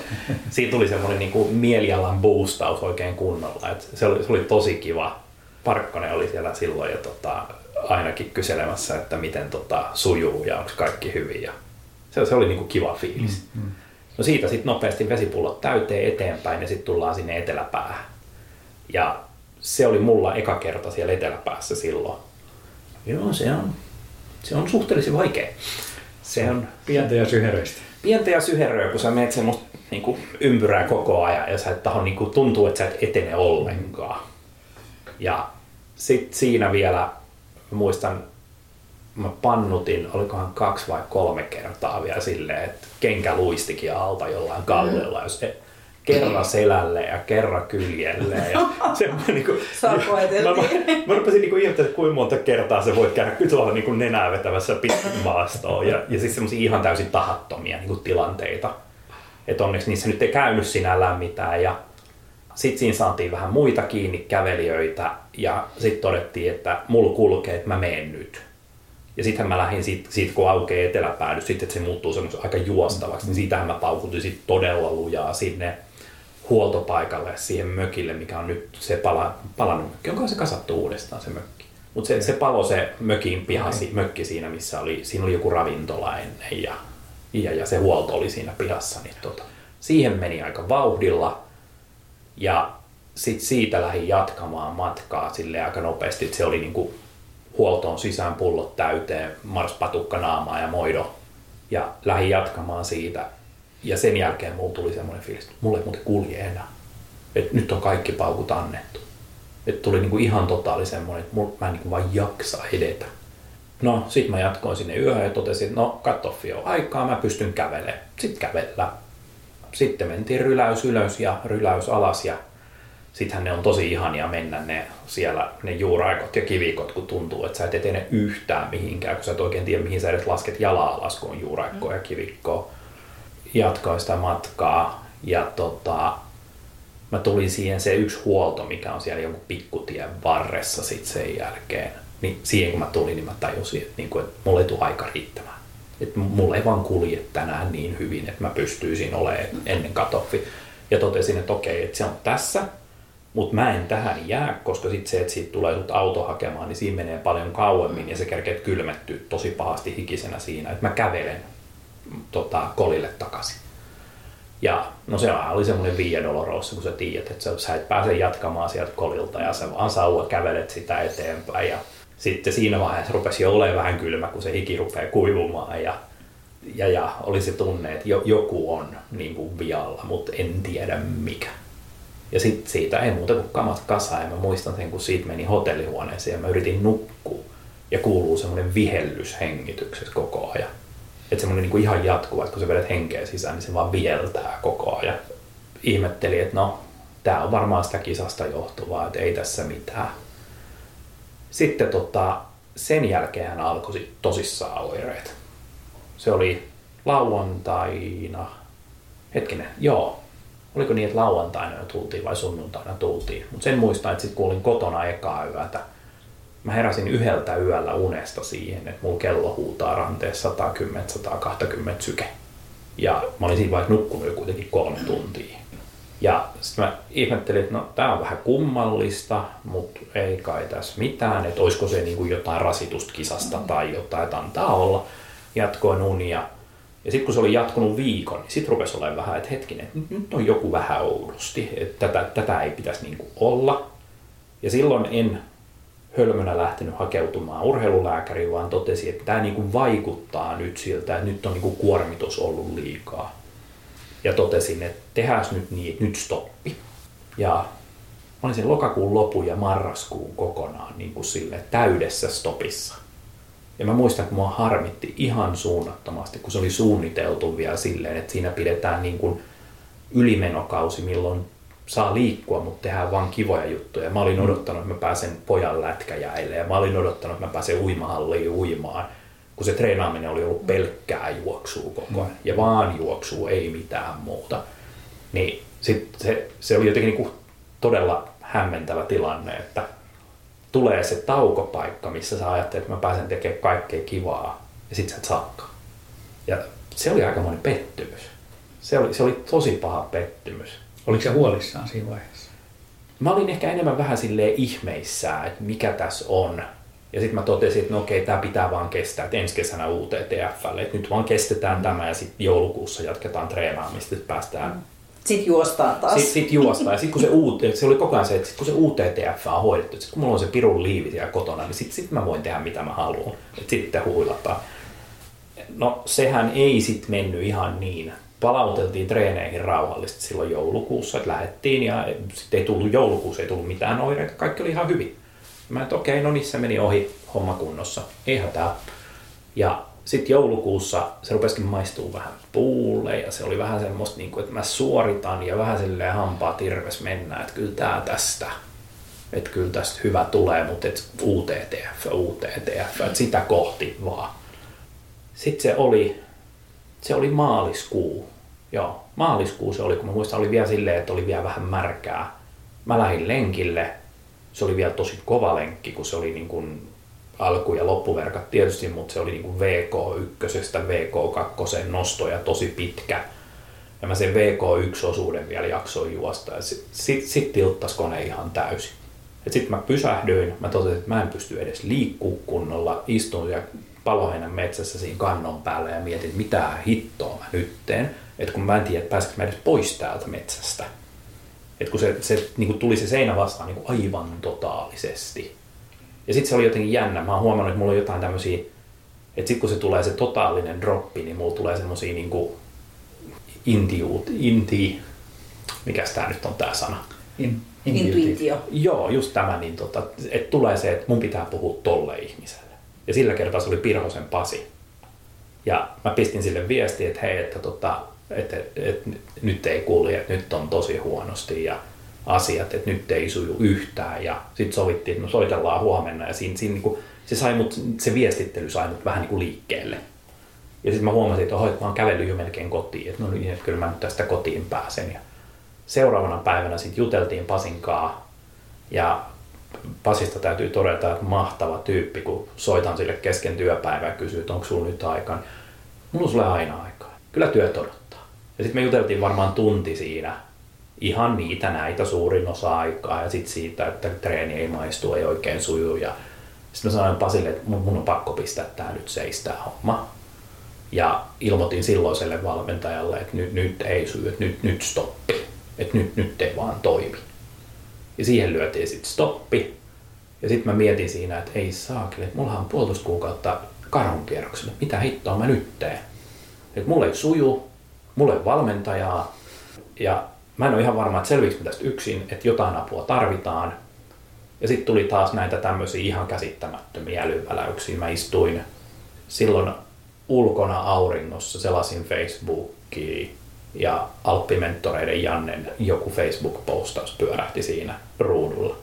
Speaker 3: Siinä tuli semmoinen niin kuin mielialan boostaus oikein kunnolla. Et se, oli, se oli tosi kiva. Parkkonen oli siellä silloin ja tota, ainakin kyselemässä, että miten tota, sujuu ja onko kaikki hyvin. Ja se, se oli niin kuin kiva fiilis. Mm, mm. No siitä sitten nopeasti vesipullot täyteen eteenpäin ja sitten tullaan sinne eteläpäähän. Ja se oli mulla eka kerta siellä eteläpäässä silloin. Joo, se on, se on suhteellisen vaikea.
Speaker 1: Se on pientä ja syheröistä.
Speaker 3: Pientä ja syheröä, kun sä menet semmoista niin ympyrää koko ajan ja sä et taho, niin kuin, tuntuu, että sä et etene ollenkaan. Ja sitten siinä vielä muistan, mä pannutin, olikohan kaksi vai kolme kertaa vielä silleen, että kenkä luistikin alta jollain kallella, jos e- kerran selälle ja kerran kyljelle. Ja se, niin kuin, mä, mä, mä, rupesin niin ihmettelemään, että kuinka monta kertaa se voi käydä tuolla niin kuin nenää vetävässä pitkin maastoon. Ja, ja siis semmoisia ihan täysin tahattomia niin kuin tilanteita. Että onneksi niissä nyt ei käynyt sinällään mitään. Ja sitten siinä saatiin vähän muita kiinni kävelijöitä ja sitten todettiin, että mulla kulkee, että mä menen nyt. Ja sitten mä lähdin siitä, siitä kun aukeaa eteläpäädy, sitten että se muuttuu semmoisen aika juostavaksi, niin siitähän mä paukutin sitten todella lujaa sinne huoltopaikalle, siihen mökille, mikä on nyt se pala, palannut mökki. Onko se kasattu uudestaan se mökki? Mutta se, se palo se mökin pihasi, okay. mökki siinä, missä oli, siinä oli joku ravintola ennen ja, ja, ja se huolto oli siinä pihassa. Niin tota, siihen meni aika vauhdilla ja sitten siitä lähdin jatkamaan matkaa sille aika nopeasti. Se oli niinku huoltoon sisään pullot täyteen, marspatukka naamaa ja moido. Ja lähdin jatkamaan siitä. Ja sen jälkeen mulla tuli semmoinen fiilis, että mulle ei muuten kulje enää. Että nyt on kaikki paukut annettu. Että tuli niinku ihan totaali semmoinen, että mä en niinku vaan jaksa edetä. No, sit mä jatkoin sinne yöhön ja totesin, että no, katoffi on aikaa, mä pystyn kävelemään. Sitten kävellä sitten mentiin ryläys ylös ja ryläys alas ja sittenhän ne on tosi ihania mennä ne siellä ne juuraikot ja kivikot, kun tuntuu, että sä et etene yhtään mihinkään, kun sä et oikein tiedä, mihin sä edes lasket jalaa alas, kun on juuraikkoa ja kivikkoa. Jatkoin sitä matkaa ja tota, mä tulin siihen se yksi huolto, mikä on siellä jonkun pikkutien varressa sit sen jälkeen. Niin siihen kun mä tulin, niin mä tajusin, että, niinku, että mulla ei tule aika riittämään että mulla ei vaan kulje tänään niin hyvin, että mä pystyisin olemaan ennen katoffi. Ja totesin, että okei, että se on tässä, mutta mä en tähän jää, koska sitten se, että siitä tulee sut auto hakemaan, niin siinä menee paljon kauemmin ja se kerkeet kylmettyä tosi pahasti hikisenä siinä, että mä kävelen tota, kolille takaisin. Ja no se oli semmoinen Via Dolorosa, kun sä tiedät, että sä et pääse jatkamaan sieltä kolilta ja sä vaan sauva kävelet sitä eteenpäin ja sitten siinä vaiheessa rupesi jo olemaan vähän kylmä, kun se hiki rupeaa kuivumaan ja, ja, ja oli se tunne, että jo, joku on niin kuin vialla, mutta en tiedä mikä. Ja sitten siitä ei muuta kuin kamat kasaan ja mä muistan sen, kun siitä meni hotellihuoneeseen ja mä yritin nukkua ja kuuluu semmoinen vihellys hengityksessä koko ajan. Että semmoinen niin kuin ihan jatkuva, että kun sä vedät henkeä sisään, niin se vaan vieltää koko ajan. Ihmetteli, että no, tämä on varmaan sitä kisasta johtuvaa, että ei tässä mitään sitten tota, sen jälkeen hän alkoi tosissaan oireet. Se oli lauantaina, hetkinen, joo, oliko niin, että lauantaina jo tultiin vai sunnuntaina tultiin. Mutta sen muistan, että sitten kuulin kotona ekaa yötä. Mä heräsin yhdeltä yöllä unesta siihen, että mulla kello huutaa ranteessa 110-120 syke. Ja mä olin siinä vaiheessa nukkunut jo kuitenkin kolme tuntia. Ja sitten mä ihmettelin, että no tää on vähän kummallista, mutta ei kai tässä mitään, että olisiko se niin kuin jotain rasitusta kisasta tai jotain, että antaa olla. Jatkoin unia. Ja sitten kun se oli jatkunut viikon, niin sitten rupesi olemaan vähän, että hetkinen, että nyt on joku vähän oudosti, että tätä, tätä ei pitäisi niin olla. Ja silloin en hölmönä lähtenyt hakeutumaan urheilulääkäriin, vaan totesi, että tämä niin vaikuttaa nyt siltä, että nyt on niin kuormitus ollut liikaa ja totesin, että tehdään nyt niin, että nyt stoppi. Ja olin sen lokakuun lopun ja marraskuun kokonaan niin kuin sille täydessä stopissa. Ja mä muistan, että mua harmitti ihan suunnattomasti, kun se oli suunniteltu vielä silleen, että siinä pidetään niin kuin ylimenokausi, milloin saa liikkua, mutta tehdään vaan kivoja juttuja. Mä olin mm. odottanut, että mä pääsen pojan lätkäjäille ja mä olin odottanut, että mä pääsen uimahalliin uimaan, kun se treenaaminen oli ollut pelkkää juoksua koko ajan. Ja vaan juoksua, ei mitään muuta. Niin sit se, se oli jotenkin niin kuin todella hämmentävä tilanne, että tulee se taukopaikka, missä sä ajattelet, että mä pääsen tekemään kaikkea kivaa, ja sit sä et saakaan. Ja se oli aikamoinen pettymys. Se oli, se oli tosi paha pettymys.
Speaker 1: Oliko se huolissaan siinä vaiheessa?
Speaker 3: Mä olin ehkä enemmän vähän silleen ihmeissään, että mikä tässä on. Ja sitten mä totesin, että no okei, tämä pitää vaan kestää, että ensi kesänä UTTFlle, että nyt vaan kestetään tämä ja sitten joulukuussa jatketaan treenaamista, että päästään mm
Speaker 2: sitten juostaan taas.
Speaker 3: Sitten sit juostaan. Ja sitten kun se, UT, se oli koko ajan se, että sit kun se UTTF on hoidettu, sitten kun mulla on se pirun liivi siellä kotona, niin sitten sit mä voin tehdä mitä mä haluan. Että sitten huilataan. No sehän ei sitten mennyt ihan niin. Palauteltiin treeneihin rauhallisesti silloin joulukuussa, että lähdettiin ja sitten ei tullut joulukuussa, ei tullut mitään oireita. Kaikki oli ihan hyvin. Mä että okei, okay, no niin se meni ohi homma kunnossa. Ei hätää. Ja sitten joulukuussa se rupesikin maistuu vähän puulle ja se oli vähän semmoista, niin kuin, että mä suoritan ja vähän silleen hampaa tirves mennä, että kyllä tää tästä, että kyllä tästä hyvä tulee, mutta et UTTF, UTTF, että sitä kohti vaan. Sitten se oli, se oli maaliskuu. Joo, maaliskuu se oli, kun mä muistan, oli vielä silleen, että oli vielä vähän märkää. Mä lähdin lenkille, se oli vielä tosi kova lenkki, kun se oli niin kuin alku- ja loppuverkat tietysti, mutta se oli niin kuin VK1, VK2 nostoja tosi pitkä. Ja mä sen VK1-osuuden vielä jaksoin juosta ja sitten sit, sit tilttas kone ihan täysin. Sitten mä pysähdyin, mä totesin, että mä en pysty edes liikkuu kunnolla, istun ja paloheinän metsässä siinä kannon päällä ja mietin, mitä hittoa mä nyt teen. Että kun mä en tiedä, että mä edes pois täältä metsästä. Että kun se, se niin kuin tuli se seinä vastaan niin aivan totaalisesti. Ja sitten se oli jotenkin jännä. Mä oon huomannut, että mulla on jotain tämmöisiä, että sitten kun se tulee se totaalinen droppi, niin mulla tulee semmosia niinku intiuut, inti, mikäs tää nyt on tää sana?
Speaker 2: In, Intuitio.
Speaker 3: Joo, just tämä, niin tota, että tulee se, että mun pitää puhua tolle ihmiselle. Ja sillä kertaa se oli Pirhosen Pasi. Ja mä pistin sille viestiä, että hei, että, tota, että, että, että nyt ei kulje, että nyt on tosi huonosti. Ja asiat, että nyt ei suju yhtään ja sitten sovittiin, että no soitellaan huomenna ja siinä, siinä niin kuin, se, sai mut, se viestittely sai mut vähän niin kuin liikkeelle. Ja sitten mä huomasin, että, oho, että mä oon kävellyt jo melkein kotiin, että no niin, että kyllä mä nyt tästä kotiin pääsen. Ja seuraavana päivänä sitten juteltiin Pasinkaa ja Pasista täytyy todeta, että mahtava tyyppi, kun soitan sille kesken työpäivää ja kysyy, että onko sulla nyt aikaa. Mulla on sulle aina aikaa. Kyllä työt odottaa. Ja sitten me juteltiin varmaan tunti siinä ihan niitä näitä suurin osa aikaa ja sitten siitä, että treeni ei maistu, ei oikein suju. Ja sitten mä sanoin Pasille, että mun, on pakko pistää tämä nyt seistää homma. Ja ilmoitin silloiselle valmentajalle, että nyt, nyt ei suju, että nyt, nyt stoppi. Että nyt, nyt ei vaan toimi. Ja siihen lyötiin sitten stoppi. Ja sitten mä mietin siinä, että ei saakeli, että mulla on puolitoista kuukautta karhunkierrokselle. Mitä hittoa mä nyt teen? Että mulla ei suju, mulla ei valmentajaa. Ja mä en ole ihan varma, että selviikö tästä yksin, että jotain apua tarvitaan. Ja sitten tuli taas näitä tämmöisiä ihan käsittämättömiä älyväläyksiä. Mä istuin silloin ulkona auringossa, selasin Facebookia ja Alppimentoreiden Jannen joku Facebook-postaus pyörähti siinä ruudulla.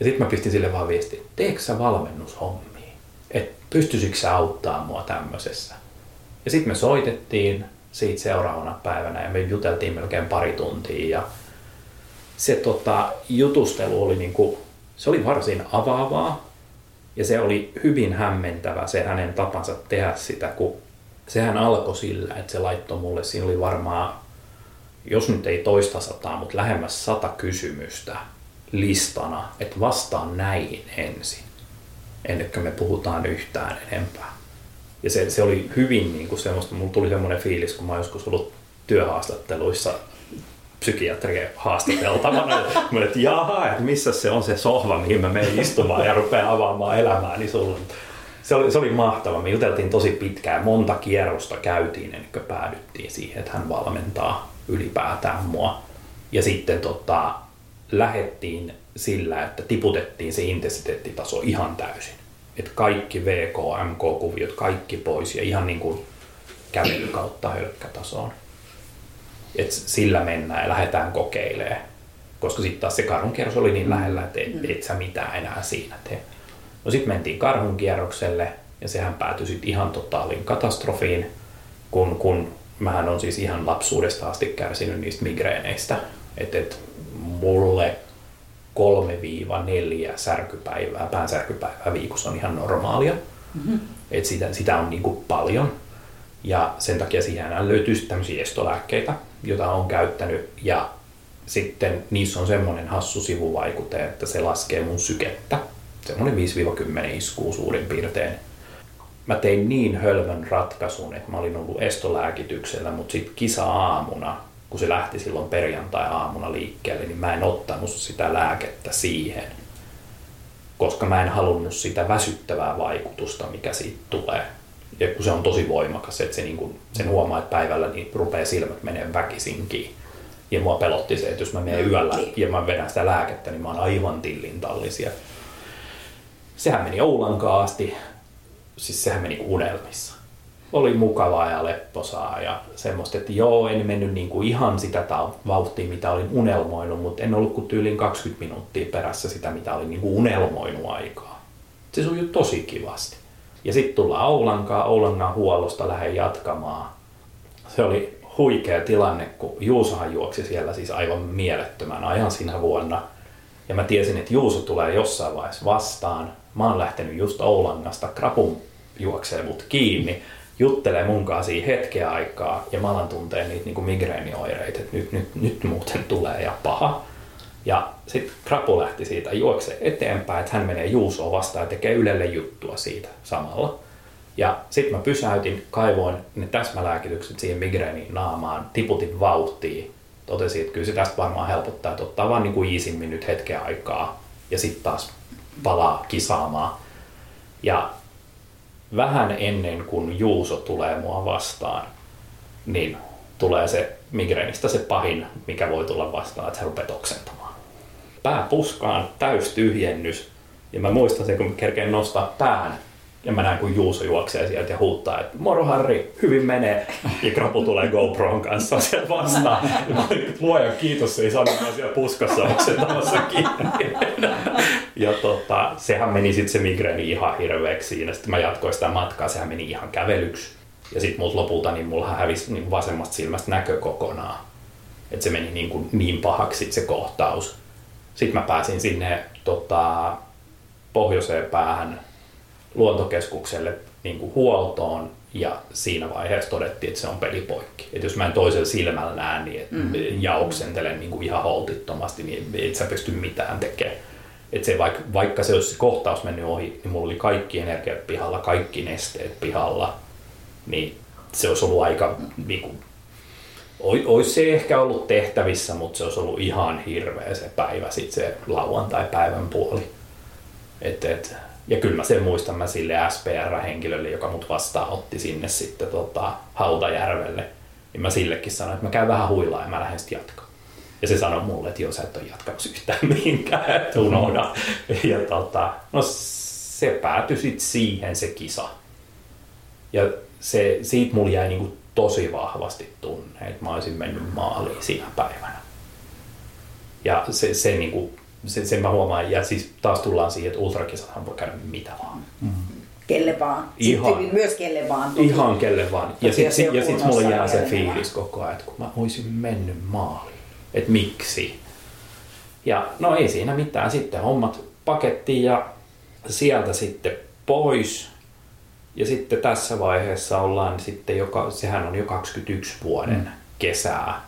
Speaker 3: Ja sitten mä pistin sille vaan viesti, teekö sä valmennushommia? Että pystyisikö sä auttaa mua tämmöisessä? Ja sitten me soitettiin, siitä seuraavana päivänä ja me juteltiin melkein pari tuntia ja se tota, jutustelu oli niinku, se oli varsin avaavaa ja se oli hyvin hämmentävä se hänen tapansa tehdä sitä, kun sehän alkoi sillä, että se laittoi mulle, siinä oli varmaan, jos nyt ei toista sataa, mutta lähemmäs sata kysymystä listana, että vastaan näihin ensin, ennen kuin me puhutaan yhtään enempää. Ja se, se oli hyvin niin kuin semmoista, mulla tuli semmoinen fiilis, kun mä joskus ollut työhaastatteluissa psykiatrien haastateltavana. mä että jaha, että missä se on se sohva, mihin mä menen istumaan ja rupean avaamaan elämää, niin sulla se oli, se oli mahtava. Me juteltiin tosi pitkään, monta kierrosta käytiin ennen kuin päädyttiin siihen, että hän valmentaa ylipäätään mua. Ja sitten tota, lähettiin sillä, että tiputettiin se intensiteettitaso ihan täysin. Että kaikki VK, MK-kuviot, kaikki pois ja ihan niin kuin kävely kautta hölkkätasoon. Et sillä mennään ja lähdetään kokeilemaan. Koska sitten taas se karhunkierros oli niin lähellä, että et, et sä mitään enää siinä tee. No sitten mentiin karhunkierrokselle ja sehän päätyi sitten ihan totaaliin katastrofiin, kun, kun mähän on siis ihan lapsuudesta asti kärsinyt niistä migreeneistä. Että et mulle 3-4 särkypäivää, päänsärkypäivää viikossa on ihan normaalia. Mm-hmm. Et sitä, sitä on niinku paljon. Ja sen takia siihen löytyy tämmöisiä estolääkkeitä, joita on käyttänyt. Ja sitten niissä on semmoinen hassu sivuvaikute, että se laskee mun sykettä. Semmoinen 5-10 iskuu suurin piirtein. Mä tein niin hölmön ratkaisun, että mä olin ollut estolääkityksellä, mutta sitten kisa-aamuna kun se lähti silloin perjantai-aamuna liikkeelle, niin mä en ottanut sitä lääkettä siihen, koska mä en halunnut sitä väsyttävää vaikutusta, mikä siitä tulee. Ja kun se on tosi voimakas, että se niin kuin, sen huomaa, että päivällä niin rupeaa silmät menee väkisinkin. Ja mua pelotti se, että jos mä menen yöllä ja mä vedän sitä lääkettä, niin mä oon aivan tillin tallisia. Sehän meni Oulankaan asti, siis sehän meni unelmissa oli mukavaa ja lepposaa ja semmoista, että joo, en mennyt niin kuin ihan sitä vauhtia, mitä olin unelmoinut, mutta en ollut kuin tyyliin 20 minuuttia perässä sitä, mitä olin niin kuin unelmoinut aikaa. Se sujui tosi kivasti. Ja sitten tullaan Oulankaan, Oulangan huollosta lähden jatkamaan. Se oli huikea tilanne, kun Juusohan juoksi siellä siis aivan mielettömän ajan siinä vuonna. Ja mä tiesin, että Juuso tulee jossain vaiheessa vastaan. Mä oon lähtenyt just Oulangasta, Krapun juoksee mut kiinni juttelee munkaan siinä hetkeä aikaa ja mä alan tuntea niitä niin migreenioireita, että nyt, nyt, nyt muuten tulee ja paha. Ja sitten Krapu lähti siitä juokse eteenpäin, että hän menee Juusoon vastaan ja tekee Ylelle juttua siitä samalla. Ja sitten mä pysäytin, kaivoin ne täsmälääkitykset siihen migreeniin naamaan, tiputin vauhtia. Totesin, että kyllä se tästä varmaan helpottaa, että ottaa vaan niin kuin iisimmin nyt hetken aikaa ja sitten taas palaa kisaamaan. Ja vähän ennen kuin Juuso tulee mua vastaan, niin tulee se migreenistä se pahin, mikä voi tulla vastaan, että se rupeaa oksentamaan. Pää puskaan, täys tyhjennys. Ja mä muistan sen, kun mä kerkeen nostaa pään, ja mä näen, kun Juuso juoksee sieltä ja huuttaa, että moro Harri, hyvin menee. Ja Krapu tulee GoPron kanssa sieltä vastaan. Ja mä olin, luoja kiitos, ei saanut siellä puskassa oksentamassa kiinni. Ja tota, sehän meni sitten se migreeni ihan hirveäksi siinä. Sitten mä jatkoin sitä matkaa, sehän meni ihan kävelyksi. Ja sitten mut lopulta, niin mulla hävisi niin vasemmasta silmästä näkö kokonaan. Että se meni niin, kuin niin pahaksi se kohtaus. Sitten mä pääsin sinne tota, pohjoiseen päähän luontokeskukselle niin kuin huoltoon ja siinä vaiheessa todettiin, että se on pelipoikki. Että jos mä en toisella silmällä näe niin, että mm. ja oksentelen niin kuin ihan holtittomasti, niin et sä pysty mitään tekemään. Että se vaikka, vaikka se olisi se kohtaus mennyt ohi, niin mulla oli kaikki energiat pihalla, kaikki nesteet pihalla, niin se olisi ollut aika, niin kuin, olisi se ehkä ollut tehtävissä, mutta se olisi ollut ihan hirveä se päivä, sitten se lauantai-päivän puoli. Et, et, ja kyllä mä sen muistan mä sille SPR-henkilölle, joka mut vastaanotti sinne sitten tota, Hautajärvelle, niin mä sillekin sanoin, että mä käyn vähän huilaa ja mä lähden sitten jatkaa. Ja se sanoi mulle, että joo, sä et ole jatkamassa yhtään mihinkään, että unohda. Ja tota, no se päätyi sitten siihen se kisa. Ja se, siitä mulla jäi niinku tosi vahvasti tunne, että mä olisin mennyt maaliin siinä päivänä. Ja se, se niinku sen, sen mä huomaan. Ja siis taas tullaan siihen, että ultrakisathan voi käydä mitä vaan. Mm.
Speaker 2: Kelle vaan. Ihan, Sitten myös kelle vaan.
Speaker 3: Toki. Ihan kelle vaan. Ja sitten ja sit mulla jää se fiilis koko ajan, että kun mä olisin mennyt maaliin. Että miksi? Ja no ei siinä mitään. Sitten hommat pakettiin ja sieltä sitten pois. Ja sitten tässä vaiheessa ollaan sitten, joka, sehän on jo 21 vuoden mm. kesää.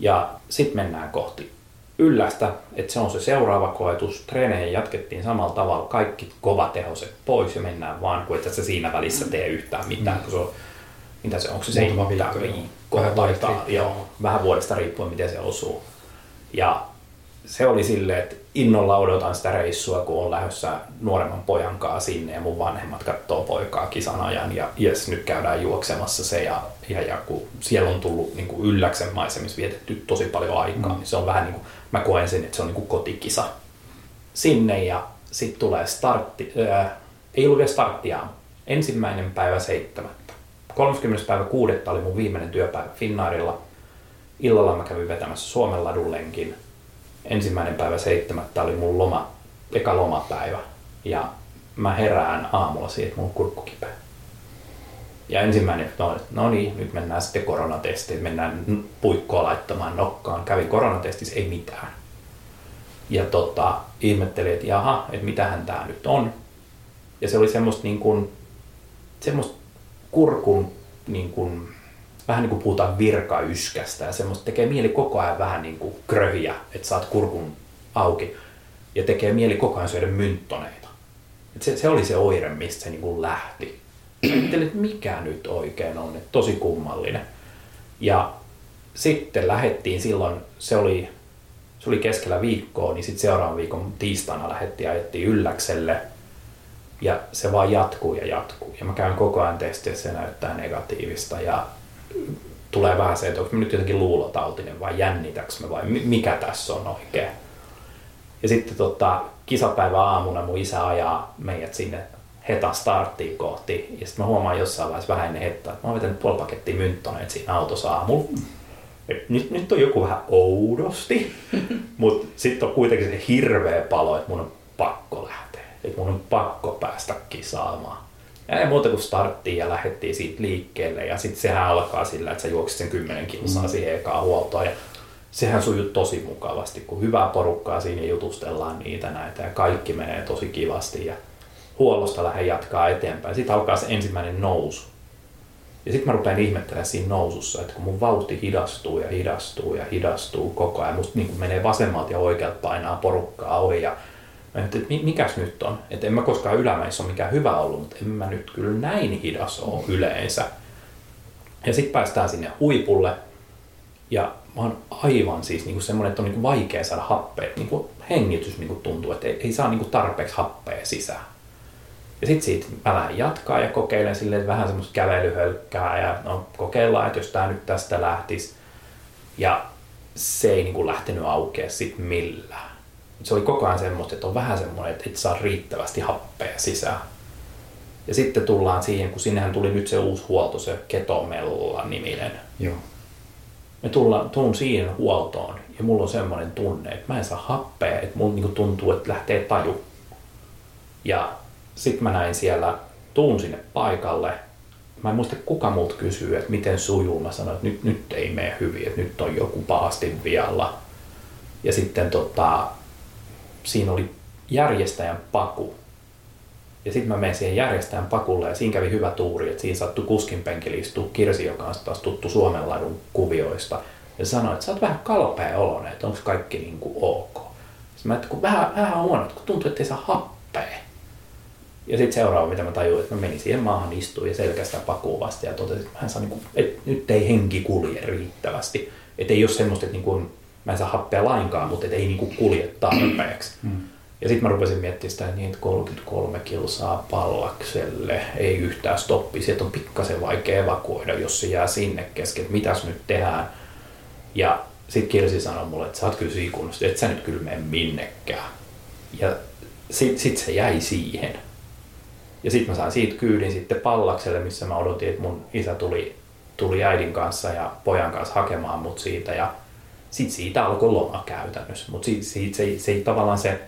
Speaker 3: Ja sitten mennään kohti yllästä, että se on se seuraava koetus. Treenejä jatkettiin samalla tavalla, kaikki kovatehoiset pois ja mennään vaan, kun et sä siinä välissä tee yhtään mitään, mm. kun se on, mitä se on, onko se seitsemän viikkoa tai joo, vähän vuodesta riippuen, miten se osuu. Ja se oli silleen, että innolla odotan sitä reissua, kun on lähdössä nuoremman pojan kanssa sinne ja mun vanhemmat katsoo poikaa kisan ajan ja jes, nyt käydään juoksemassa se ja, ja, ja kun siellä on tullut niin kuin ylläksen maisemissa vietetty tosi paljon aikaa, mm. niin se on vähän niin kuin, mä koen sen, että se on niin kuin kotikisa sinne ja sitten tulee startti, ää, ei ollut vielä starttia. Ensimmäinen päivä seitsemättä. 30. päivä kuudetta oli mun viimeinen työpäivä Finnairilla. Illalla mä kävin vetämässä Suomen ladullenkin. Ensimmäinen päivä seitsemättä oli mun loma, eka lomapäivä. Ja mä herään aamulla siihen, että mun on kurkku kipeä. Ja ensimmäinen, no, no niin, nyt mennään sitten koronatestiin, mennään puikkoa laittamaan nokkaan. Kävin koronatestissä, ei mitään. Ja tota, ihmettelin, että jaha, että mitähän tämä nyt on. Ja se oli semmoista, niin kuin, semmoista kurkun, niin kuin, vähän niin kuin puhutaan virkayskästä ja semmoista tekee mieli koko ajan vähän niin kuin kröhiä, että saat kurkun auki. Ja tekee mieli koko ajan syödä mynttoneita. Et se, se oli se oire, mistä se niin kuin lähti. Ajattelin, että mikä nyt oikein on, että tosi kummallinen. Ja sitten lähettiin silloin, se oli, se oli keskellä viikkoa, niin sitten seuraavan viikon tiistaina lähettiin ja ajettiin Ylläkselle. Ja se vaan jatkuu ja jatkuu. Ja mä käyn koko ajan testiä, se näyttää negatiivista. Ja tulee vähän se, että onko nyt jotenkin luulotautinen vai jännitäks me vai mikä tässä on oikein. Ja sitten tota, kisapäivä aamuna mun isä ajaa meidät sinne heta starttiin kohti. Ja sitten mä huomaan jossain vaiheessa vähän ennen hettaa, että mä oon vetänyt puoli pakettia mynttoneet siinä autossa aamulla. Nyt, nyt on joku vähän oudosti, mutta sitten on kuitenkin se hirveä palo, että mun on pakko lähteä. Että mun on pakko päästä kisaamaan. Ja ei muuta kuin starttiin ja lähdettiin siitä liikkeelle. Ja sitten sehän alkaa sillä, että sä juoksit sen 10 kilsaa mm. siihen ekaan huoltoon. Ja sehän sujuu tosi mukavasti, kun hyvää porukkaa siinä jutustellaan niitä näitä ja kaikki menee tosi kivasti. Ja huollosta lähden jatkaa eteenpäin. Sitten alkaa se ensimmäinen nousu. Ja sitten mä rupean ihmettelemään siinä nousussa, että kun mun vauhti hidastuu ja hidastuu ja hidastuu koko ajan, musta niin menee vasemmalta ja oikealta painaa porukkaa ohi ja mä että mikäs nyt on? Että en mä koskaan ylämäissä ole mikään hyvä ollut, mutta en mä nyt kyllä näin hidas ole yleensä. Ja sitten päästään sinne huipulle ja mä oon aivan siis niin kuin semmoinen, että on niin kuin vaikea saada happea. Niin kuin hengitys niin kuin tuntuu, että ei, ei saa niin kuin tarpeeksi happea sisään. Ja sitten siitä mä lähden jatkaa ja kokeilen silleen vähän semmoista kävelyhölkkää ja no, kokeillaan, että jos tämä nyt tästä lähtisi. Ja se ei niin kuin lähtenyt aukea sitten millään. Se oli koko ajan semmoista, että on vähän semmoinen, että et saa riittävästi happea sisään. Ja sitten tullaan siihen, kun sinnehän tuli nyt se uusi huolto, se Ketomella niminen.
Speaker 1: Joo.
Speaker 3: Me tullaan, tuun siihen huoltoon ja mulla on semmoinen tunne, että mä en saa happea, että mulla niinku tuntuu, että lähtee taju. Ja sitten mä näin siellä, tuun sinne paikalle. Mä en muista kuka muut kysyy, että miten sujuu. Mä sanoin, että nyt, nyt ei mene hyvin, että nyt on joku pahasti vialla. Ja sitten tota, siinä oli järjestäjän paku. Ja sitten mä menen siihen järjestäjän pakulle ja siinä kävi hyvä tuuri, että siinä sattui kuskin penkille istua Kirsi, joka on taas tuttu Suomen kuvioista. Ja sanoi, että sä oot vähän kalpea oloinen, että onko kaikki niin kuin ok. Sitten mä että kun vähän, vähän huono, kun tuntuu, että ei saa happea. Ja sitten seuraava, mitä mä tajuin, että mä menin siihen maahan istuin ja selkästä pakuun vasta ja totesin, että, mä saa, niin kuin, että nyt ei henki kulje riittävästi. Että ei ole semmoista, että niin kuin, mä en saa happea lainkaan, mutta että ei niin kuin kulje tarpeeksi. Mm. Ja sitten mä rupesin miettimään sitä niin, että 33 kilsaa pallakselle, ei yhtään stoppi. Sieltä on pikkasen vaikea evakuoida, jos se jää sinne kesken, että mitäs nyt tehdään. Ja sitten Kirsi sanoi mulle, että sä oot kyllä siikunnasta, että sä nyt kyllä mene minnekään. Ja sitten sit se jäi siihen. Ja sitten mä sain siitä kyydin sitten Pallakselle, missä mä odotin, että mun isä tuli, tuli äidin kanssa ja pojan kanssa hakemaan mut siitä. Ja sitten siitä alkoi loma käytännössä. Mutta siitä, se, se, tavallaan se,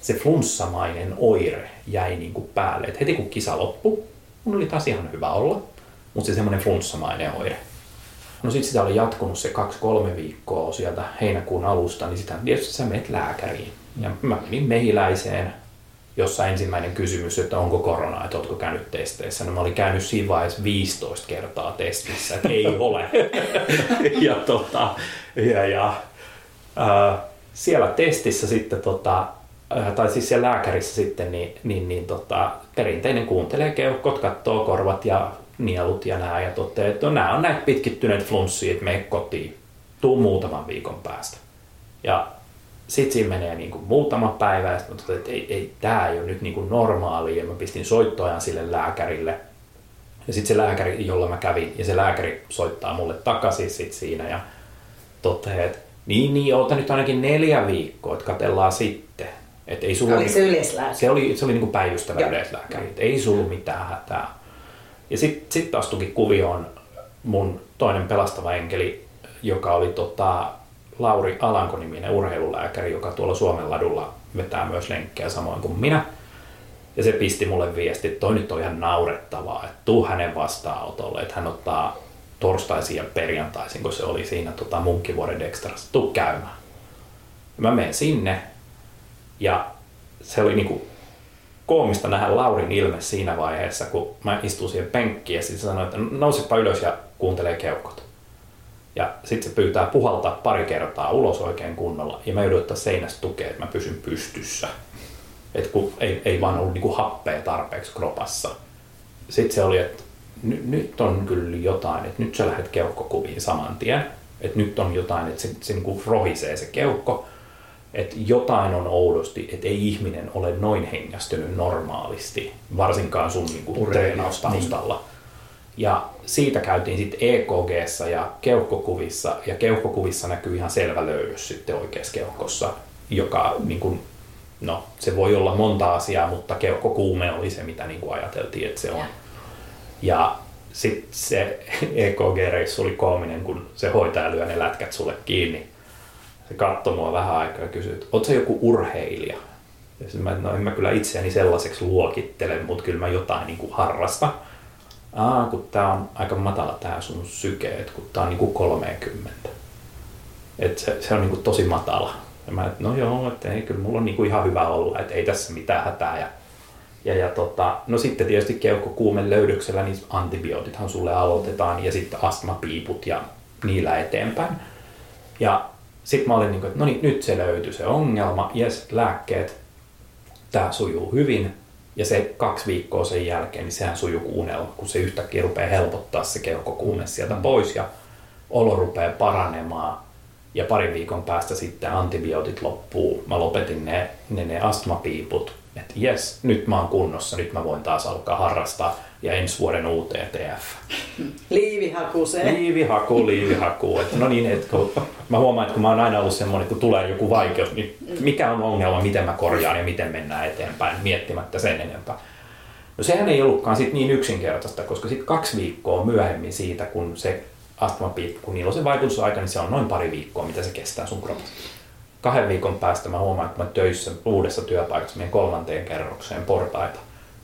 Speaker 3: se flunssamainen oire jäi niin kuin päälle. Et heti kun kisa loppui, mun oli taas ihan hyvä olla, mutta se semmoinen flunssamainen oire. No sitten sitä oli jatkunut se kaksi-kolme viikkoa sieltä heinäkuun alusta, niin sitä tietysti sä menet lääkäriin. Ja mä menin mehiläiseen jossa ensimmäinen kysymys, että onko korona, että oletko käynyt testeissä. No mä olin käynyt siinä vaiheessa 15 kertaa testissä, että ei ole. ja, tota, ja, ja äh, siellä testissä sitten, tota, äh, tai siis siellä lääkärissä sitten, niin, niin, niin tota, perinteinen kuuntelee keuhkot, katsoo korvat ja nielut ja nää ja toteaa, että no, nämä on näitä pitkittyneet flunssia, että mene kotiin, tuu muutaman viikon päästä. Ja sitten siinä menee niin kuin muutama päivä ja sitten että ei, ei tämä ei ole nyt niin kuin normaali ja mä pistin soittoajan sille lääkärille. Ja sitten se lääkäri, jolla mä kävin, ja se lääkäri soittaa mulle takaisin sit siinä ja toteaa, että niin, niin, oota nyt ainakin neljä viikkoa, että katellaan sitten. Et ei sulla
Speaker 2: oli se yleislääkäri?
Speaker 3: Se oli, se oli niin kuin päivystävä
Speaker 2: Joo.
Speaker 3: yleislääkäri. Et ei sulla mitään hätää. Ja sitten sit taas tuki kuvioon mun toinen pelastava enkeli, joka oli tota, Lauri Alanko-niminen urheilulääkäri, joka tuolla Suomen ladulla vetää myös lenkkejä samoin kuin minä. Ja se pisti mulle viesti, että toi nyt on ihan naurettavaa, että tuu hänen vastaanotolle, että hän ottaa torstaisin ja perjantaisin, kun se oli siinä tota, Munkkivuoren Dextrassa, tuu käymään. Ja mä menen sinne ja se oli niinku koomista nähdä Laurin ilme siinä vaiheessa, kun mä istuin siihen penkkiin ja sitten sanoin, että nousepa ylös ja kuuntelee keuhkot. Ja sitten se pyytää puhaltaa pari kertaa ulos oikein kunnolla ja mä joudun ottaa seinästä tukea, että mä pysyn pystyssä. Et kun ei, ei vaan ollut niinku happea tarpeeksi kropassa. Sitten se oli, että ny, nyt on kyllä jotain, että nyt sä lähdet keuhkokuviin saman tien. Että nyt on jotain, että se, se niinku rohisee se keuhko. Että jotain on oudosti, että ei ihminen ole noin hengästynyt normaalisti, varsinkaan sun niinku treenaustaustalla. Ja siitä käytiin sitten ekg ja keuhkokuvissa, ja keuhkokuvissa näkyy ihan selvä löydös sitten oikeassa keuhkossa, joka niin kuin, no, se voi olla monta asiaa, mutta keuhkokuume oli se, mitä niin kuin ajateltiin, että se on.
Speaker 2: Ja.
Speaker 3: Sitten se EKG-reissu oli koominen, kun se hoitaja lyö ne lätkät sulle kiinni. Se katsoi mua vähän aikaa ja kysyi, että sä joku urheilija? Ja sitten mä, no en mä kyllä itseäni sellaiseksi luokittele, mutta kyllä mä jotain niin kuin harrastan. Aa, kun tää on aika matala tää sun syke, että kun tää on niin kuin 30. Et se, se on niin kuin tosi matala. Ja mä, että no joo, että ei, kyllä mulla on niin kuin ihan hyvä olla, että ei tässä mitään hätää. Ja, ja, ja tota, no sitten tietysti keuhkokuumen löydöksellä niin antibiootithan sulle aloitetaan ja sitten astmapiiput ja niillä eteenpäin. Ja sitten mä olin niin kuin, että no niin, nyt se löytyi se ongelma, jes, lääkkeet, tämä sujuu hyvin. Ja se kaksi viikkoa sen jälkeen, niin sehän sujuu kuin unelma, kun se yhtäkkiä rupeaa helpottaa se keuhkokuume sieltä pois ja olo rupeaa paranemaan. Ja parin viikon päästä sitten antibiootit loppuu. Mä lopetin ne, ne, ne astmapiiput. Että jes, nyt mä oon kunnossa, nyt mä voin taas alkaa harrastaa. Ja ensi vuoden UTTF.
Speaker 2: Liivihakuseen.
Speaker 3: Liivihaku, liivihaku. Että no niin, että kun, mä huomaan, että kun mä oon aina ollut semmoinen, että kun tulee joku vaikeus, niin mikä on ongelma, miten mä korjaan ja miten mennään eteenpäin, miettimättä sen enempää. No sehän ei ollutkaan sit niin yksinkertaista, koska sitten kaksi viikkoa myöhemmin siitä, kun se astmapiippu, kun niillä on se vaikutusaika, niin se on noin pari viikkoa, mitä se kestää sun kropassa. Kahden viikon päästä mä huomaan, että mä töissä uudessa työpaikassa meidän kolmanteen kerrokseen portaita.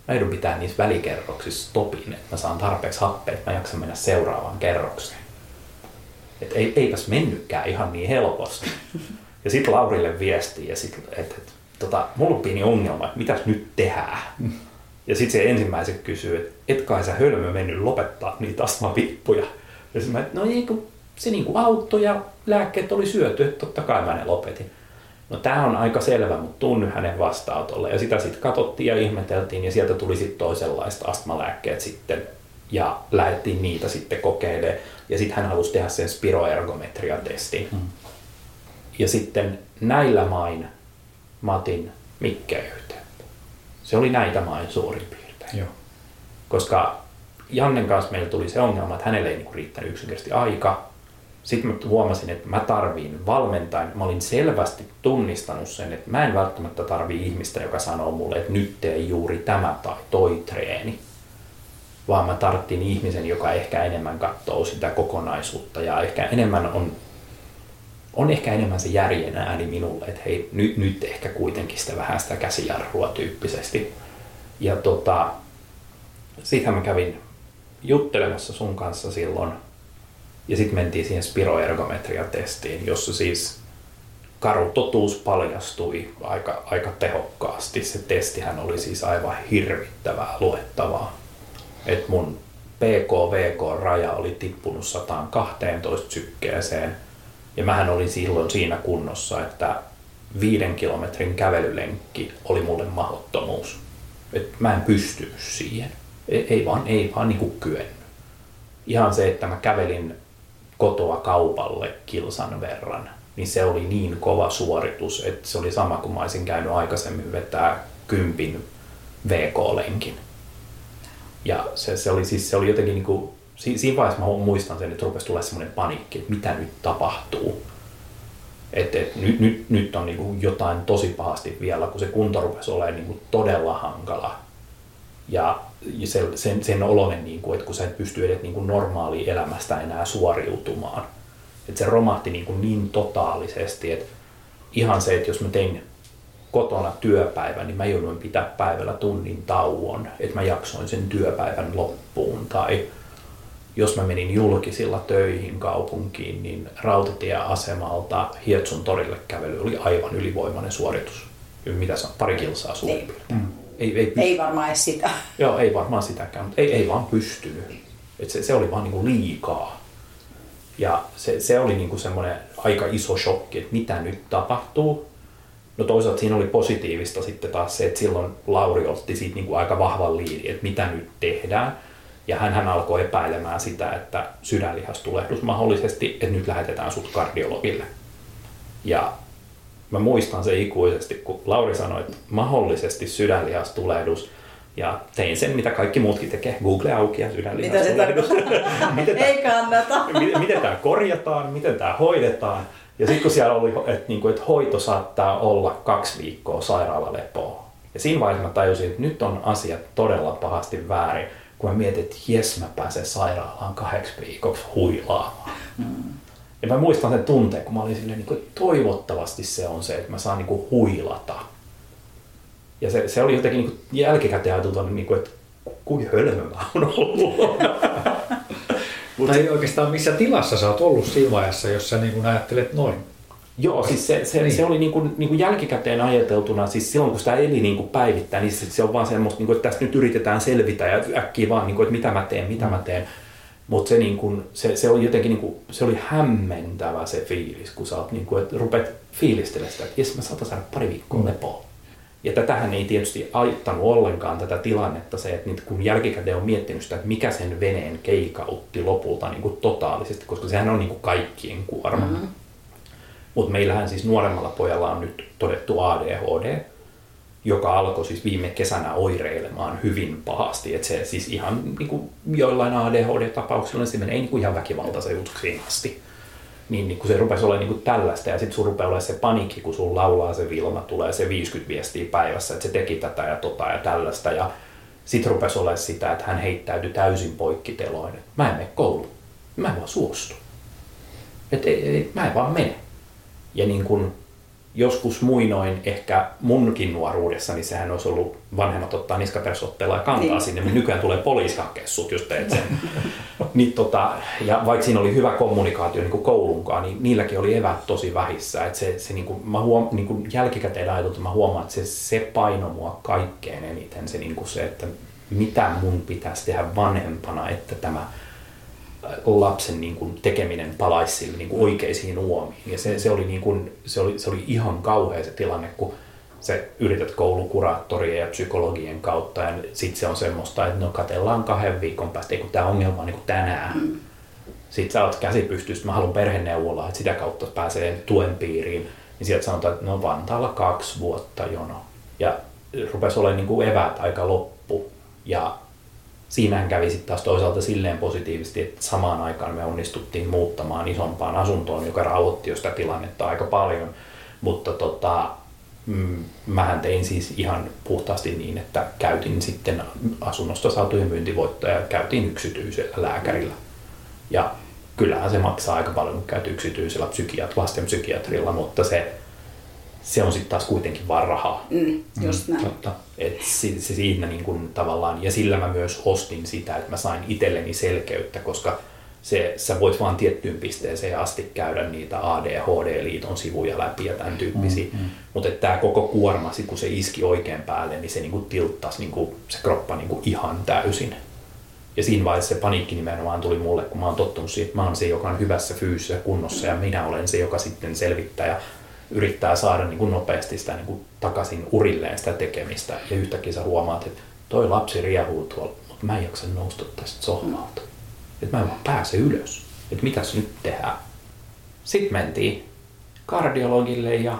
Speaker 3: Mä joudun pitää niissä välikerroksissa stopin, että mä saan tarpeeksi happea, että mä jaksan mennä seuraavaan kerrokseen. Et ei, eipäs mennytkään ihan niin helposti. Ja sitten Laurille viesti, ja sit, että et, tota, mulla on pieni ongelma, että mitäs nyt tehdään. Ja sitten se ensimmäiset kysyy, että et kai sä hölmö mennyt lopettaa niitä astmavippuja. Ja sitten mä, että no ei, kun se niinku auttoi ja lääkkeet oli syöty, että totta kai mä ne lopetin. No tämä on aika selvä, mutta tuun nyt hänen vastaanotolle. Ja sitä sitten katsottiin ja ihmeteltiin ja sieltä tuli sitten toisenlaista astmalääkkeet sitten ja lähdettiin niitä sitten kokeilemaan. Ja sitten hän halusi tehdä sen spiroergometriatestin. Mm. Ja sitten näillä main Matin Mikke yhteyttä. Se oli näitä main suurin piirtein.
Speaker 1: Joo.
Speaker 3: Koska Jannen kanssa meillä tuli se ongelma, että hänelle ei niinku riittänyt yksinkertaisesti aika. Sitten mä huomasin, että mä tarviin valmentajan. Mä olin selvästi tunnistanut sen, että mä en välttämättä tarvii ihmistä, joka sanoo mulle, että nyt tee juuri tämä tai toi treeni. Vaan mä tarttiin ihmisen, joka ehkä enemmän katsoo sitä kokonaisuutta ja ehkä enemmän on, on ehkä enemmän se järjen ääni minulle, että hei, nyt, nyt ehkä kuitenkin sitä vähän sitä käsijarrua tyyppisesti. Ja tota, sittenhän mä kävin juttelemassa sun kanssa silloin. Ja sitten mentiin siihen spiroergometria-testiin, jossa siis karu totuus paljastui aika, aika tehokkaasti. Se testihän oli siis aivan hirvittävää luettavaa. Et mun PKVK-raja oli tippunut 112 sykkeeseen. Ja mähän olin silloin siinä kunnossa, että viiden kilometrin kävelylenkki oli mulle mahdottomuus. Et mä en pystynyt siihen. Ei, ei vaan, ei vaan niinku kyennyt. Ihan se, että mä kävelin kotoa kaupalle kilsan verran, niin se oli niin kova suoritus, että se oli sama kuin mä olisin käynyt aikaisemmin vetää kympin VK-lenkin. Ja se, se, oli, siis, se oli jotenkin niin kuin, siinä vaiheessa mä muistan sen, että rupesi tulla semmoinen paniikki, että mitä nyt tapahtuu. Et, et, että nyt, nyt, nyt on niin kuin jotain tosi pahasti vielä, kun se kunto rupesi olemaan niin kuin todella hankala. Ja sen, sen, sen oloinen, niin kuin, että kun sä et pysty edes niin kuin normaali elämästä enää suoriutumaan. Että se romahti niin, kuin niin totaalisesti, että ihan se, että jos mä tein kotona työpäivän, niin mä jouduin pitää päivällä tunnin tauon, että mä jaksoin sen työpäivän loppuun. Tai jos mä menin julkisilla töihin kaupunkiin, niin rautatieasemalta Hietsun torille kävely oli aivan ylivoimainen suoritus. Mitä se on? Pari kilsaa suurin.
Speaker 2: Ei, ei, ei varmaan edes sitä.
Speaker 3: Joo, ei varmaan sitäkään, mutta ei, ei vaan pystynyt. Et se, se oli vaan niinku liikaa. Ja se, se oli niinku semmoinen aika iso shokki, että mitä nyt tapahtuu. No toisaalta siinä oli positiivista sitten taas se, että silloin Lauri otti siitä niinku aika vahvan liidin, että mitä nyt tehdään. Ja hän, hän alkoi epäilemään sitä, että sydänlihastulehdus mahdollisesti, että nyt lähetetään sut kardiologille. Ja mä muistan se ikuisesti, kun Lauri sanoi, että mahdollisesti sydänlihastulehdus, ja tein sen, mitä kaikki muutkin tekee. Google auki ja sydänlihastulehdus.
Speaker 2: miten Ei kannata.
Speaker 3: miten, miten tämä korjataan, miten tämä hoidetaan. Ja sitten kun siellä oli, että, niin kuin, että hoito saattaa olla kaksi viikkoa sairaalalepoa. Ja siinä vaiheessa mä tajusin, että nyt on asiat todella pahasti väärin, kun mä mietin, että jes mä pääsen sairaalaan kahdeksi viikoksi huilaamaan. Mm. Ja mä muistan sen tunteen, kun mä olin silleen, niin kuin, toivottavasti se on se, että mä saan niin kuin, huilata. Ja se, se oli jotenkin niin kuin, jälkikäteen ajateltu, niin kuin, että kuinka hölmö mä oon ollut.
Speaker 1: tai oikeastaan missä tilassa sä oot ollut siinä vaiheessa, jos sä niin kuin ajattelet noin?
Speaker 3: Joo, siis se, se, niin. se oli niin kuin, niin kuin jälkikäteen ajateltuna, siis silloin kun sitä eli niin kuin päivittäin, niin se, se on vaan semmoista, niin kuin, että tästä nyt yritetään selvitä ja äkkiä vaan, niin kuin, että mitä mä teen, mitä mä teen. Mutta se, niin kun, se, se, oli jotenkin niin kun, se oli hämmentävä se fiilis, kun sä oot, niin kun, että rupeat fiilistelemään sitä, että jes mä saatan saada pari viikkoa mm. lepoa. Ja tätähän ei tietysti aittanut ollenkaan tätä tilannetta se, että kun jälkikäteen on miettinyt sitä, että mikä sen veneen keikautti lopulta niin kuin totaalisesti, koska sehän on niin kuin kaikkien kuorma. Mm-hmm. Mutta meillähän siis nuoremmalla pojalla on nyt todettu ADHD, joka alkoi siis viime kesänä oireilemaan hyvin pahasti. Että se siis ihan niin kuin joillain ADHD-tapauksilla se menee niin kuin ihan väkivaltaisen jutuksiin asti. Niin, niin kun se rupesi olemaan niin kuin tällaista ja sitten sun rupeaa olemaan se panikki, kun sun laulaa se Vilma, tulee se 50 viestiä päivässä, että se teki tätä ja tota ja tällaista. Ja sitten rupesi olemaan sitä, että hän heittäytyi täysin poikkiteloin. Mä en mene kouluun. Mä en vaan suostu. Että mä en vaan mene. Ja niin kun joskus muinoin ehkä munkin nuoruudessa, niin sehän olisi ollut vanhemmat ottaa niskapersotteella ja kantaa niin. sinne, mutta nykyään tulee poliisi hakea sut, jos teet sen. niin tota, ja vaikka siinä oli hyvä kommunikaatio niin kuin koulunkaan, niin niilläkin oli evät tosi vähissä. Et se, se niin kuin, mä huom, niin kuin jälkikäteen ajateltu, mä huomaan, että se, se paino mua kaikkein eniten, se, niin kuin se, että mitä mun pitäisi tehdä vanhempana, että tämä lapsen niin kuin, tekeminen palaisi sille niin kuin oikeisiin uomiin. Ja se, se, oli, niin kuin, se, oli, se oli ihan kauhea se tilanne, kun sä yrität koulukuraattorien ja psykologien kautta ja sitten se on semmoista, että no katellaan kahden viikon päästä, kun tämä ongelma on niin kuin tänään. Mm. Sitten sä oot käsi pystyssä, mä haluan perheneuvolaa, että sitä kautta pääsee tuen piiriin. Niin sieltä sanotaan, että no Vantaalla kaksi vuotta jono. Ja rupesi olemaan niin kuin eväät aika loppu. Ja siinähän kävi sitten taas toisaalta silleen positiivisesti, että samaan aikaan me onnistuttiin muuttamaan isompaan asuntoon, joka rauhoitti jo sitä tilannetta aika paljon. Mutta tota, mm, mähän tein siis ihan puhtaasti niin, että käytin sitten asunnosta saatuja myyntivoittoja ja käytiin yksityisellä lääkärillä. Ja kyllähän se maksaa aika paljon, kun käyt yksityisellä psykiat, lastenpsykiatrilla, mutta se se on sitten taas kuitenkin vaan rahaa.
Speaker 2: Mm, just näin. Totta.
Speaker 3: Et se, se siinä niin kun tavallaan, ja sillä mä myös ostin sitä, että mä sain itselleni selkeyttä, koska se, sä voit vaan tiettyyn pisteeseen asti käydä niitä ADHD-liiton sivuja läpi ja tämän tyyppisiä. Mm, mm. Mutta tämä koko kuorma, sit kun se iski oikein päälle, niin se niinku tilttasi niinku, se kroppa niinku ihan täysin. Ja siinä vaiheessa se paniikki nimenomaan tuli mulle, kun mä oon tottunut siihen, että mä oon se, joka on hyvässä fyysisessä kunnossa ja minä olen se, joka sitten selvittää ja yrittää saada niin kuin nopeasti sitä niin kuin takaisin urilleen sitä tekemistä ja yhtäkkiä sä huomaat, että toi lapsi riehuu tuolla, mutta mä en jaksa nousta tästä sohvalta. Että mä en vaan pääse ylös. Että mitäs nyt tehdään? Sitten mentiin kardiologille ja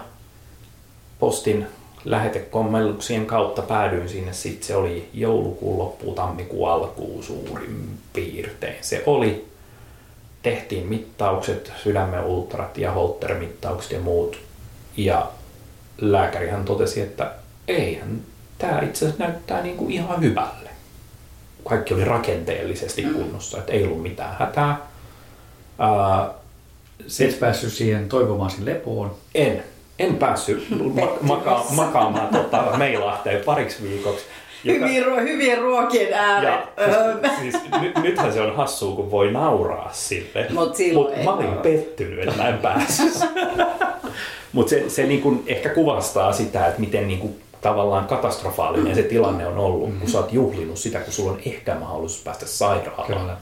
Speaker 3: postin lähetekommelluksien kautta päädyin sinne. Sitten se oli joulukuun loppu, tammikuun alkuun suurin piirtein. Se oli. Tehtiin mittaukset, sydämen ultrat ja holtermittaukset ja muut Ja lääkärihän totesi, että eihän tämä itse asiassa näyttää niin kuin ihan hyvälle. Kaikki oli rakenteellisesti mm. kunnossa, että ei ollut mitään hätää.
Speaker 1: Ää, se... Et päässyt siihen toivomaasi lepoon?
Speaker 3: En. En päässyt ma- maka- makaamaan tota, meilahteen pariksi viikoksi.
Speaker 2: Joka... Hyvien, hyvien ruokien ääret.
Speaker 3: siis, siis, nyt, nythän se on hassua, kun voi nauraa sille.
Speaker 2: Mutta
Speaker 3: Mut mä olin pettynyt, että mä en päässyt. Mutta se, se niinku ehkä kuvastaa sitä, että miten niinku tavallaan katastrofaalinen se tilanne on ollut, kun sä oot juhlinut sitä, kun sulla on ehkä mahdollisuus päästä sairaalaan. Kyllä.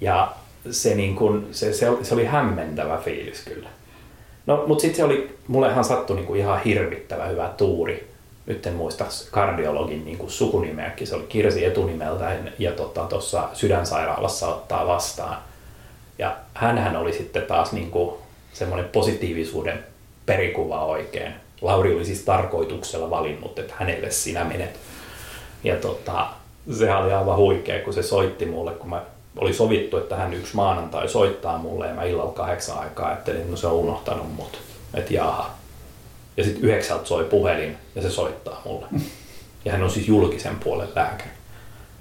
Speaker 3: Ja se, niin kun, se, se, se oli hämmentävä fiilis kyllä. No, mutta sitten se oli, mullehan sattui niin kuin ihan hirvittävä hyvä tuuri. Nyt en muista kardiologin niin kuin sukunimeäkin, se oli Kirsi etunimeltä ja tuossa tota, sydänsairaalassa ottaa vastaan. Ja hän oli sitten taas niin kuin semmoinen positiivisuuden perikuva oikein. Lauri oli siis tarkoituksella valinnut, että hänelle sinä menet. Ja tota, se oli aivan huikea, kun se soitti mulle, kun mä oli sovittu, että hän yksi maanantai soittaa mulle ja mä illalla kahdeksan aikaa ajattelin, että no se on unohtanut mut. Että jaha. Ja sitten yhdeksältä soi puhelin ja se soittaa mulle. Ja hän on siis julkisen puolen lääkäri.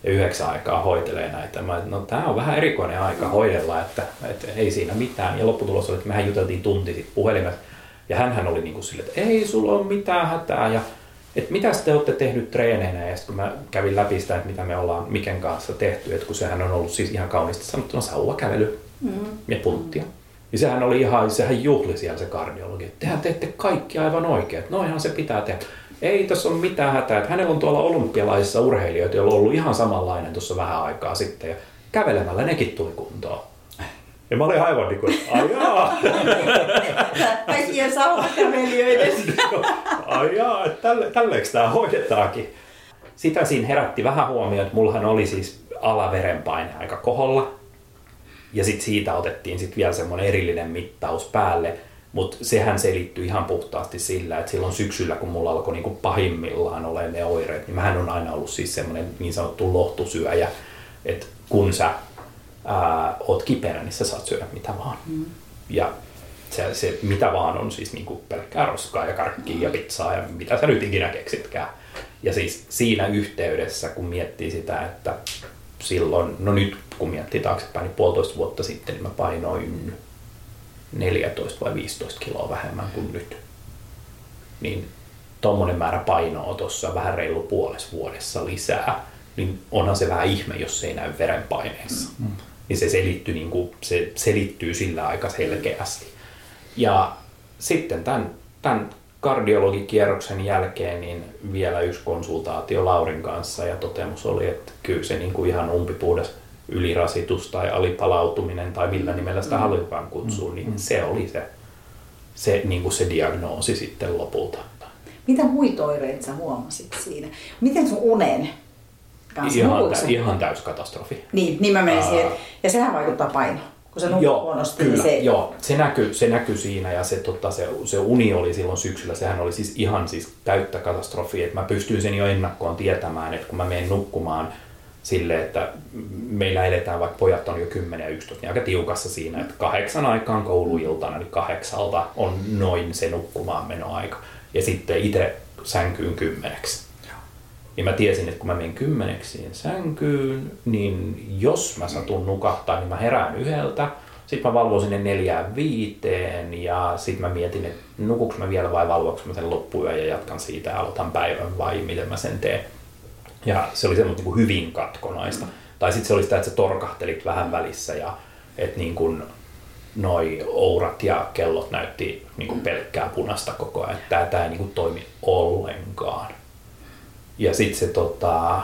Speaker 3: Ja yhdeksän aikaa hoitelee näitä. Mä no tämä on vähän erikoinen aika hoidella, että, että ei siinä mitään. Ja lopputulos oli, että mehän juteltiin tunti sitten puhelimessa. Ja hän oli niin kuin sille, että ei sulla ole mitään hätää. Ja että mitä te olette tehnyt treeneinä ja kun mä kävin läpi sitä, että mitä me ollaan Miken kanssa tehty, että kun sehän on ollut siis ihan kauniisti sanottuna sauvakävely mm. ja punttia. Ja sehän oli ihan, sehän juhli siellä se kardiologi, että tehän teette kaikki aivan oikein, että noihan se pitää tehdä. Ei tässä ole mitään hätää, että hänellä on tuolla olympialaisissa urheilijoita, joilla on ollut ihan samanlainen tuossa vähän aikaa sitten ja kävelemällä nekin tuli kuntoon. Ja mä olin aivan niin kuin, ajaa.
Speaker 2: Kaikkien sauvakävelijöiden.
Speaker 3: ajaa, tälle, tälleeksi tämä hoidetaankin. Sitä siinä herätti vähän huomioon, että mullahan oli siis alaverenpaine aika koholla. Ja sitten siitä otettiin sitten vielä semmoinen erillinen mittaus päälle. Mutta sehän selittyy ihan puhtaasti sillä, että silloin syksyllä, kun mulla alkoi niinku pahimmillaan olla ne oireet, niin mähän on aina ollut siis semmoinen niin sanottu lohtusyöjä, että kun sä ää, oot kiperä, niin sä saat syödä mitä vaan. Mm. Ja se, se, mitä vaan on siis niin kuin pelkkää roskaa ja karkkia mm. ja pizzaa ja mitä sä nyt ikinä keksitkään. Ja siis siinä yhteydessä, kun miettii sitä, että silloin, no nyt kun miettii taaksepäin, niin puolitoista vuotta sitten niin mä painoin 14 vai 15 kiloa vähemmän kuin nyt. Niin tuommoinen määrä painoa tuossa vähän reilu puolessa vuodessa lisää, niin onhan se vähän ihme, jos se ei näy verenpaineessa. Mm niin se, selittyy, niin kuin, se selittyy sillä aika selkeästi. Ja sitten tämän, tämän kardiologikierroksen jälkeen niin vielä yksi konsultaatio Laurin kanssa ja totemus oli, että kyllä se niin kuin ihan umpipuudas ylirasitus tai alipalautuminen tai millä nimellä sitä mm. halutaan kutsua, niin mm. se oli se, se, niin kuin se diagnoosi sitten lopulta.
Speaker 2: Mitä muita oireita sä huomasit siinä? Miten sun unen
Speaker 3: kanssa. Ihan, tä, ihan täys katastrofi.
Speaker 2: Niin, niin mä menin siihen. Ja sehän vaikuttaa painoon. Kun se
Speaker 3: joo, huonosti, niin kyllä, niin se... Joo, se näkyy, se näkyy siinä ja se, tota, se, se, uni oli silloin syksyllä, sehän oli siis ihan siis täyttä katastrofia, että mä pystyin sen jo ennakkoon tietämään, että kun mä menen nukkumaan sille, että meillä eletään, vaikka pojat on jo 10 ja 11, niin aika tiukassa siinä, että kahdeksan aikaan kouluiltana, niin kahdeksalta on noin se nukkumaan menoaika. Ja sitten itse sänkyyn kymmeneksi. Ja mä tiesin, että kun mä menen kymmeneksiin sänkyyn, niin jos mä satun nukahtaa, niin mä herään yhdeltä. Sitten mä valvoin sinne neljään viiteen ja sitten mä mietin, että nukuks mä vielä vai valvoinko mä sen loppuyön ja jatkan siitä ja aloitan päivän vai miten mä sen teen. Ja se oli semmoista niin hyvin katkonaista. Mm. Tai sitten se oli sitä, että sä torkahtelit vähän välissä ja että niin kuin noi ourat ja kellot näytti niin kuin pelkkää punasta koko ajan. Tämä, tämä ei niin kuin toimi ollenkaan. Ja sitten se tota,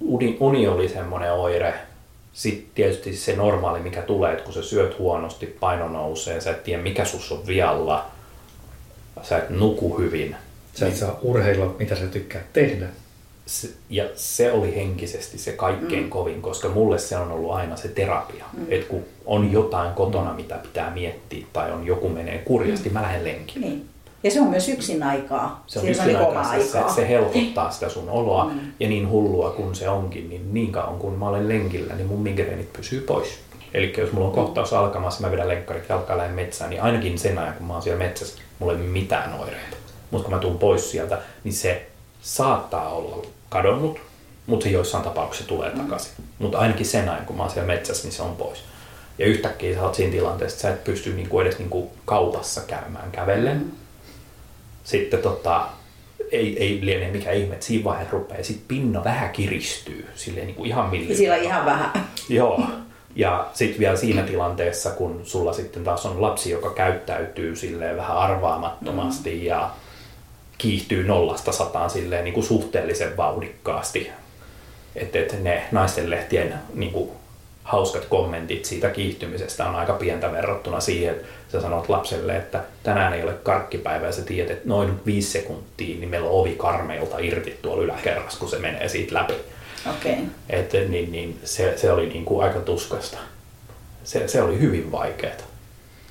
Speaker 3: uni, uni oli semmoinen oire. Sitten tietysti se normaali, mikä tulee, että kun sä syöt huonosti, paino nousee, sä et tiedä mikä sus on vialla, sä et nuku hyvin.
Speaker 1: Sä et niin, saa urheilla, mitä sä tykkää tehdä.
Speaker 3: Se, ja se oli henkisesti se kaikkein mm. kovin, koska mulle se on ollut aina se terapia. Mm. Että kun on jotain kotona, mitä pitää miettiä, tai on joku menee kurjasti, mm. mä lähden lenkille.
Speaker 2: Niin. Ja se on myös yksin aikaa.
Speaker 3: Se on yksin aikaa. Se, aikaa. Se, se helpottaa sitä sun oloa. Mm. Ja niin hullua kuin se onkin, niin niin kauan kun mä olen lenkillä, niin mun migreenit pysyy pois. Eli jos mulla on kohtaus alkamassa, mä vedän lenkkarit jalkaa lähden metsään, niin ainakin sen ajan, kun mä oon siellä metsässä, mulla ei ole mitään oireita. Mutta kun mä tuun pois sieltä, niin se saattaa olla kadonnut, mutta se joissain tapauksissa tulee mm. takaisin. Mutta ainakin sen ajan, kun mä oon siellä metsässä, niin se on pois. Ja yhtäkkiä sä oot siinä tilanteessa, että sä et pysty niinku edes niinku kaupassa käymään kävellen. Mm. Sitten tota, ei, ei liene mikä ihme, että siinä vaiheessa rupeaa sit pinna vähän kiristyy, silleen niin kuin ihan millin.
Speaker 2: Ja sillä ihan vähän.
Speaker 3: Joo. Ja sitten vielä siinä tilanteessa, kun sulla sitten taas on lapsi, joka käyttäytyy silleen vähän arvaamattomasti mm. ja kiihtyy nollasta sataan silleen niin kuin suhteellisen vauhdikkaasti. Että et ne naistenlehtien niin kuin hauskat kommentit siitä kiihtymisestä on aika pientä verrattuna siihen, että sä sanot lapselle, että tänään ei ole karkkipäivä ja sä tiedät, että noin viisi sekuntia, niin meillä on ovi karmeilta irti tuolla yläkerrassa, kun se menee siitä läpi.
Speaker 2: Okay.
Speaker 3: Et, niin, niin, se, se oli niin kuin aika tuskasta. Se, se oli hyvin vaikeaa.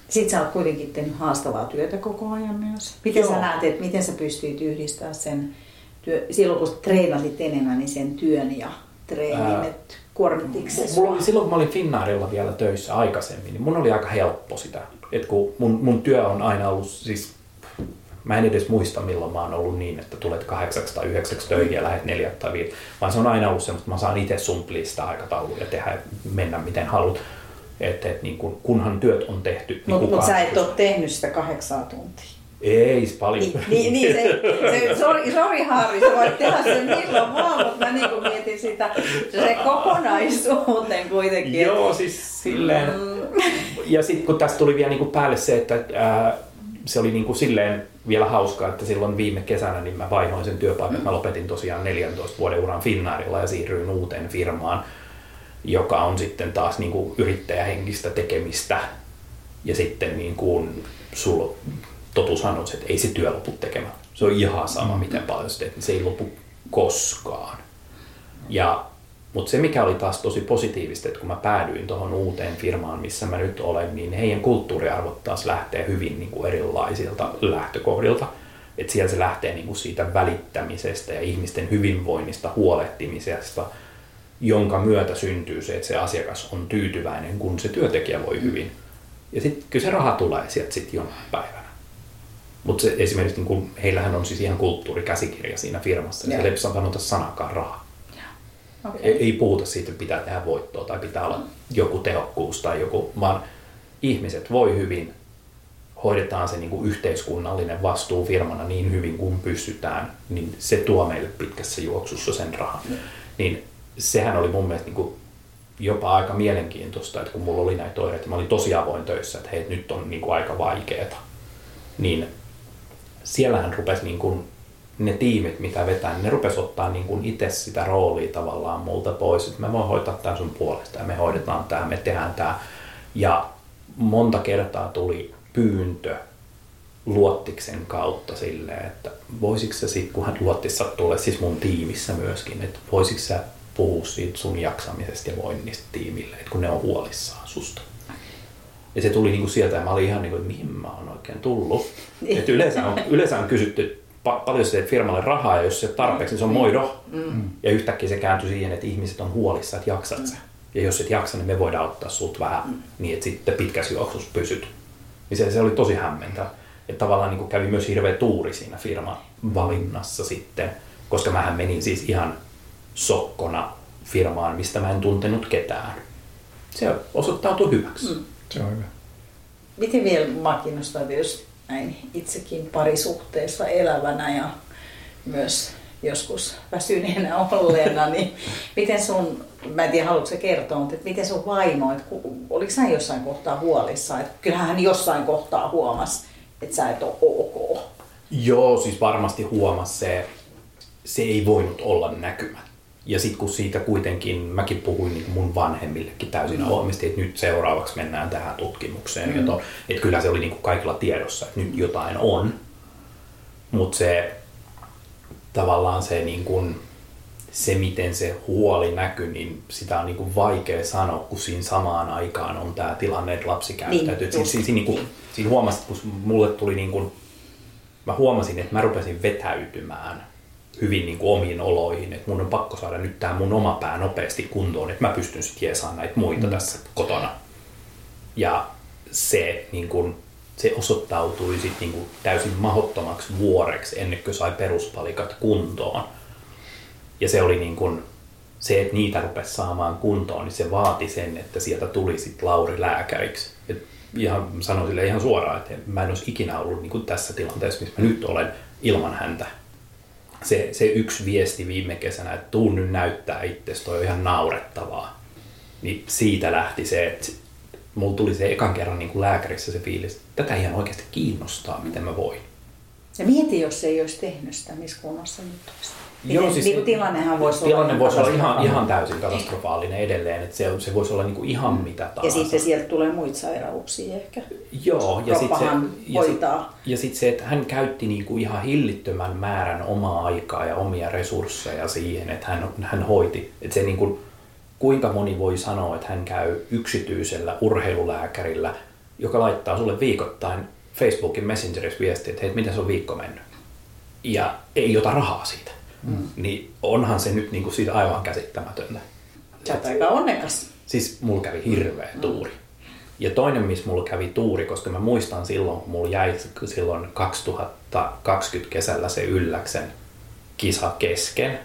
Speaker 2: Sitten sä oot kuitenkin tehnyt haastavaa työtä koko ajan myös. Miten Joo. sä näet, että miten sä pystyit yhdistämään sen työ, silloin kun treenasit enemmän, niin sen työn ja treenin, että kuormittiko se
Speaker 3: mulla oli, Silloin kun mä olin Finnaarilla vielä töissä aikaisemmin, niin mun oli aika helppo sitä. Et kun mun, mun työ on aina ollut, siis mä en edes muista milloin mä oon ollut niin, että tulet kahdeksaksi tai yhdeksäksi töihin ja lähdet neljät tai viit, vaan se on aina ollut semmoista, että mä saan itse sumplia sitä aikataulua ja tehdä mennä miten haluat. Että et, niin kun, kunhan työt on tehty. Niin
Speaker 2: mutta mut sä et ole tehnyt sitä kahdeksaa tuntia.
Speaker 3: Ei paljon.
Speaker 2: Niin, niin, niin se, se, sorry, sorry Harri, sä voit tehdä sen milloin vaan, mutta mä niin mietin sitä se kokonaisuuteen kuitenkin.
Speaker 3: Joo, siis silleen. Mm. Ja sitten kun tästä tuli vielä niin kuin päälle se, että ää, se oli niin kuin silleen vielä hauskaa, että silloin viime kesänä niin mä vaihdoin sen työpaikan. Mm. Mä lopetin tosiaan 14 vuoden uran Finnaarilla ja siirryin uuteen firmaan, joka on sitten taas niin kuin yrittäjähenkistä tekemistä. Ja sitten niin kuin sulla totuushan on se, että ei se työ lopu tekemään. Se on ihan sama, miten paljon se teet, niin se ei lopu koskaan. Ja, mutta se, mikä oli taas tosi positiivista, että kun mä päädyin tuohon uuteen firmaan, missä mä nyt olen, niin heidän kulttuuriarvot taas lähtee hyvin niin kuin erilaisilta lähtökohdilta. Että siellä se lähtee niin kuin siitä välittämisestä ja ihmisten hyvinvoinnista, huolehtimisesta, jonka myötä syntyy se, että se asiakas on tyytyväinen, kun se työntekijä voi hyvin. Ja sitten kyllä se raha tulee sieltä sitten jonain päivänä. Mutta se, esimerkiksi niin kun, heillähän on siis ihan kulttuurikäsikirja siinä firmassa, ja siellä ei sanota sanakaan rahaa. Okay. Ei, ei puhuta siitä, että pitää tehdä voittoa tai pitää olla joku tehokkuus tai joku, vaan ihmiset voi hyvin, hoidetaan se niin kuin yhteiskunnallinen vastuu firmana niin hyvin kuin pystytään, niin se tuo meille pitkässä juoksussa sen rahan. Mm. Niin sehän oli mun mielestä niin kuin jopa aika mielenkiintoista, että kun mulla oli näitä oireita, mä olin tosi avoin töissä, että hei, nyt on niin kuin aika vaikeeta, niin siellähän rupesi niin kuin ne tiimit, mitä vetää, niin ne rupesi ottaa niin kuin itse sitä roolia tavallaan multa pois, että mä voin hoitaa tämän sun puolesta ja me hoidetaan tämä, me tehdään tämä. Ja monta kertaa tuli pyyntö Luottiksen kautta silleen, että voisiko se sitten, kun hän Luottissa tulee siis mun tiimissä myöskin, että voisiko sä puhua siitä sun jaksamisesta ja voinnista tiimille, että kun ne on huolissaan susta. Ja se tuli niinku sieltä ja mä olin ihan niin kuin, että mihin mä oon oikein tullut. Niin. että yleensä, on, yleensä on kysytty pa- paljon se firmalle rahaa ja jos se tarpeeksi, niin se on moido. Mm. Ja yhtäkkiä se kääntyi siihen, että ihmiset on huolissa, että jaksat mm. Ja jos et jaksa, niin me voidaan ottaa sut vähän mm. niin, että sitten pitkässä juoksussa pysyt. Niin se, se oli tosi hämmentävä. Että tavallaan niin kävi myös hirveä tuuri siinä firman valinnassa sitten, koska mähän menin siis ihan sokkona firmaan, mistä mä en tuntenut ketään. Se osoittautui hyväksi. Mm.
Speaker 1: Se on hyvä.
Speaker 2: Miten vielä mä kiinnostaa, jos näin itsekin parisuhteessa elävänä ja myös joskus väsyneenä olleena, niin miten sun, mä en tiedä haluatko se kertoa, mutta että miten sun vaimo, että oliko sä jossain kohtaa huolissa, että kyllähän hän jossain kohtaa huomasi, että sä et ole ok.
Speaker 3: Joo, siis varmasti huomasi se, se ei voinut olla näkymättä ja sitten kun siitä kuitenkin, mäkin puhuin niin mun vanhemmillekin täysin mm. avoimesti, että nyt seuraavaksi mennään tähän tutkimukseen. Mm. Että, että kyllä se oli niin kuin kaikilla tiedossa, että nyt jotain on. Mutta se tavallaan se, niin kuin, se, miten se huoli näkyy, niin sitä on niin kuin vaikea sanoa, kun siinä samaan aikaan on tämä tilanne, että lapsi käyttäytyy. Niin, siinä, siinä, siinä, niin kuin, siinä huomasit, kun mulle tuli niin kuin, mä huomasin, että mä rupesin vetäytymään hyvin niin kuin omiin oloihin, että mun on pakko saada nyt tämä mun oma pää nopeasti kuntoon, että mä pystyn sitten jeesaamaan näitä muita mm. tässä kotona. Ja se, niin kun, se osoittautui sit niin kun täysin mahottomaksi vuoreksi ennen kuin sai peruspalikat kuntoon. Ja se oli niin kun, se, että niitä rupesi saamaan kuntoon, niin se vaati sen, että sieltä tuli sitten Lauri lääkäriksi. Et ihan sanoin sille ihan suoraan, että mä en olisi ikinä ollut niin kuin tässä tilanteessa, missä mä nyt olen ilman häntä. Se, se yksi viesti viime kesänä, että tuu nyt näyttää itsestä, toi on ihan naurettavaa. Niin siitä lähti se, että mulla tuli se ekan kerran niin kuin lääkärissä se fiilis, että tätä ihan oikeasti kiinnostaa, miten mä voin.
Speaker 2: Ja mieti, jos ei olisi tehnyt sitä, missä kunnossa nyt olisi.
Speaker 3: Joo, siis
Speaker 2: niin kuin tilannehan voisi
Speaker 3: tilanne
Speaker 2: olla,
Speaker 3: voisi olla ihan, ihan täysin katastrofaalinen edelleen, että se, se voisi olla niin kuin ihan mitä
Speaker 2: Ja
Speaker 3: tahansa.
Speaker 2: sitten sieltä tulee muita sairauksia ehkä.
Speaker 3: Joo, ja sitten se, ja sit, ja sit se, että hän käytti niinku ihan hillittömän määrän omaa aikaa ja omia resursseja siihen, että hän, hän hoiti. Että se niinku, kuinka moni voi sanoa, että hän käy yksityisellä urheilulääkärillä, joka laittaa sulle viikoittain Facebookin Messengerissa viestiä, että hei, miten se on viikko mennyt. Ja ei ota rahaa siitä. Mm. Niin onhan se nyt niinku siitä aivan käsittämätöntä.
Speaker 2: Sä oot aika onnekas.
Speaker 3: Siis mulla kävi hirveä tuuri. Ja toinen, missä mulla kävi tuuri, koska mä muistan silloin, kun mulla jäi silloin 2020 kesällä se Ylläksen kisa kesken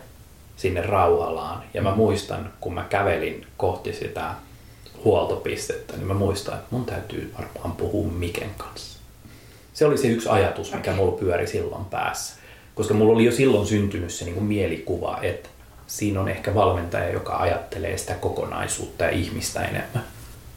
Speaker 3: sinne Rauhalaan. Ja mä muistan, kun mä kävelin kohti sitä huoltopistettä, niin mä muistan, että mun täytyy varmaan puhua Miken kanssa. Se oli se yksi ajatus, mikä mulla pyöri silloin päässä. Koska mulla oli jo silloin syntynyt se niin kuin mielikuva, että siinä on ehkä valmentaja, joka ajattelee sitä kokonaisuutta ja ihmistä enemmän.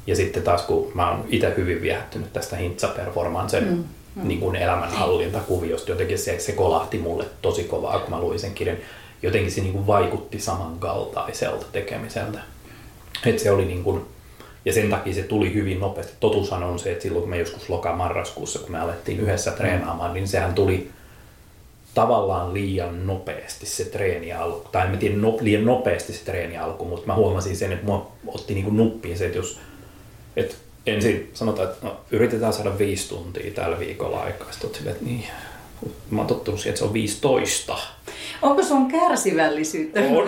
Speaker 3: Ja sitten taas, kun mä oon itse hyvin viehättynyt tästä Hintsa-performancen mm, mm. Niin kuin elämänhallintakuviosta, jotenkin se, se kolahti mulle tosi kovaa, kun mä luin sen kirjan. Jotenkin se niin kuin vaikutti samankaltaiselta tekemiseltä. Et se oli niin kuin, ja sen takia se tuli hyvin nopeasti. Totuushan on se, että silloin kun me joskus loka-marraskuussa, kun me alettiin yhdessä treenaamaan, niin sehän tuli tavallaan liian nopeasti se treeni alku. Tai en mä tiedä no, liian nopeasti se treeni alku, mutta mä huomasin sen, että mua otti niinku nuppiin se, että jos et ensin sanotaan, että no, yritetään saada viisi tuntia tällä viikolla aikaa. Sitten oot silleen, että niin, mä oon tottunut siihen, että se on 15.
Speaker 2: Onko sun kärsivällisyyttä
Speaker 3: On.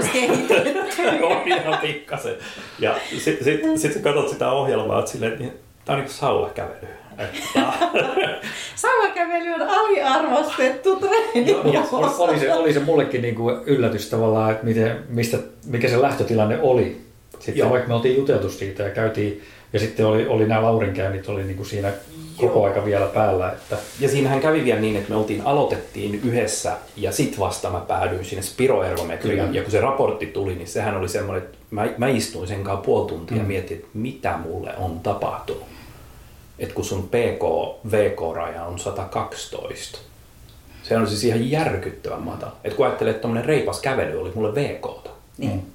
Speaker 3: on ihan pikkasen. Ja sitten sit, sit sä katsot sitä ohjelmaa, että silleen, että niin, tää on niinku sauvakävely. Että-
Speaker 2: Sauvakävely on aliarvostettu treeni.
Speaker 3: Ja
Speaker 1: Oli se, oli se mullekin niin kuin yllätys tavallaan, että miten, mistä, mikä se lähtötilanne oli. Sitten
Speaker 3: Joo.
Speaker 1: vaikka me oltiin juteltu siitä ja käytiin, ja sitten oli, oli nämä Laurinkäynnit oli niin kuin siinä koko
Speaker 3: Joo.
Speaker 1: aika vielä päällä. Että,
Speaker 3: Ja siinähän kävi vielä niin, että me oltiin, aloitettiin yhdessä ja sit vasta mä päädyin sinne spiroergometriaan. Ja kun se raportti tuli, niin sehän oli semmoinen, että mä, mä istuin sen kanssa puoli tuntia mm. ja mietin, että mitä mulle on tapahtunut. Että kun sun PK-VK-raja on 112. Se on siis ihan järkyttävän matala. Että kun ajattelee, että tommonen reipas kävely oli mulle VK-ta.
Speaker 2: Niin.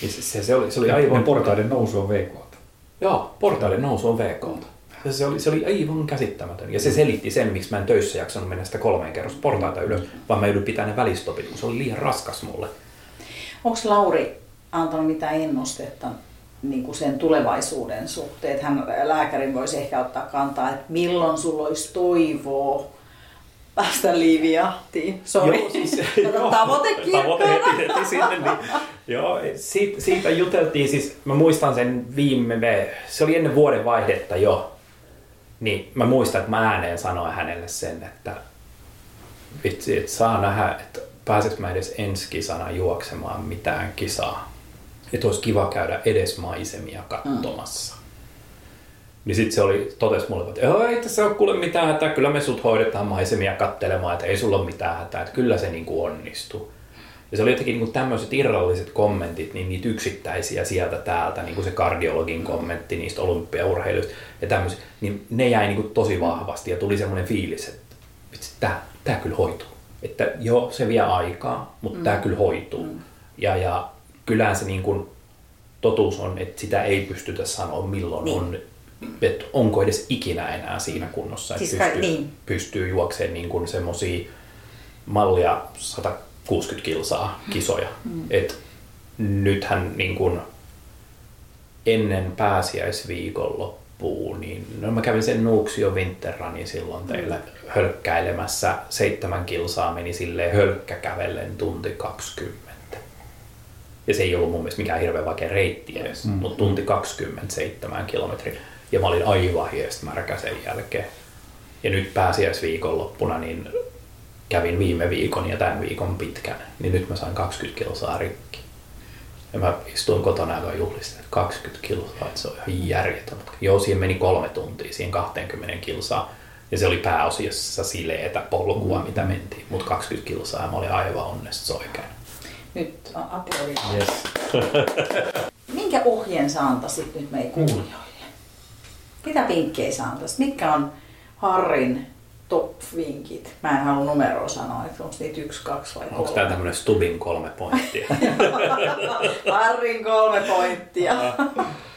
Speaker 3: Niin se, se, se, oli, se oli
Speaker 1: aivan portaiden nousu on VK.
Speaker 3: Joo, portaiden nousu on VK. Ja se oli, se oli aivan käsittämätön. Ja se selitti sen, miksi mä en töissä jaksanut mennä sitä kolmeen kerrosta portaita ylös, vaan mä joudun pitää ne välistopit, kun se oli liian raskas mulle.
Speaker 2: Onko Lauri antanut mitään ennustetta niin kuin sen tulevaisuuden suhteen? Että hän lääkärin voisi ehkä ottaa kantaa, että milloin sulla olisi toivoa päästä liiviahtiin. Sori,
Speaker 3: Joo, siis, joo.
Speaker 2: tavoite
Speaker 3: Tavoite heti, heti sinne. Niin, joo, siitä, siitä juteltiin, siis mä muistan sen viime, se oli ennen vuoden vaihdetta jo. Niin mä muistan, että mä ääneen sanoin hänelle sen, että vitsi, että saa nähdä, että pääseks mä edes ensi kisana juoksemaan mitään kisaa. Että olisi kiva käydä edes maisemia katsomassa. Niin sitten se oli, totesi mulle, että "Joo, ei tässä ole kuule mitään hätää, kyllä me sut hoidetaan maisemia kattelemaan, että ei sulla ole mitään hätää, että kyllä se niinku onnistuu. Ja se oli jotenkin niinku tämmöiset irralliset kommentit, niin niitä yksittäisiä sieltä täältä, niin kuin se kardiologin kommentti niistä olympiaurheiluista ja tämmöisiä, niin ne jäi niinku tosi vahvasti ja tuli semmoinen fiilis, että vitsi, tää, tää kyllä hoituu. Että joo, se vie aikaa, mutta mm. tää kyllä hoituu. Mm. Ja, ja kyllähän se niin kuin, totuus on, että sitä ei pystytä sanoa milloin
Speaker 2: Niin.
Speaker 3: on, että onko edes ikinä enää siinä kunnossa, että
Speaker 2: Siis
Speaker 3: pystyy,
Speaker 2: niin.
Speaker 3: pystyy juoksemaan niin kuin semmosia mallia 160 kilsaa kisoja. Mm. Et nythän niin kuin ennen pääsiäisviikonloppuun, niin no mä kävin sen Nuuksio Winterrunin silloin teillä hölkkäilemässä. Seitsemän kilsaa meni silleen hölkkäkävellen tunti 20. Ja se ei ollut mun mielestä mikään hirveän vaikea reitti edes, mm. mutta tunti 27 kilometriä. Ja mä olin aivan hiest märkä sen jälkeen. Ja nyt pääsiäisviikonloppuna niin kävin viime viikon ja tämän viikon pitkän, niin nyt mä sain 20 kilsaa rikki. Ja mä istuin kotona ja juhlistin, että 20 kilsaa, että se on ihan järjetön. Joo, siihen meni kolme tuntia, siihen 20 kilsaa. Ja se oli pääosiassa sileetä polkua, mm. mitä mentiin. Mutta 20 kilsaa ja mä olin aivan onnesta oikein.
Speaker 2: Nyt aplodit.
Speaker 1: Yes.
Speaker 2: Minkä ohjeen sä antaisit nyt meidän kuulijoille? Mitä vinkkejä sä antaisit? Mitkä on Harrin top-vinkit? Mä en halua numeroa sanoa, että onko niitä yksi, kaksi vai
Speaker 3: Onko tää tämmönen Stubin kolme pointtia?
Speaker 2: Harrin kolme pointtia.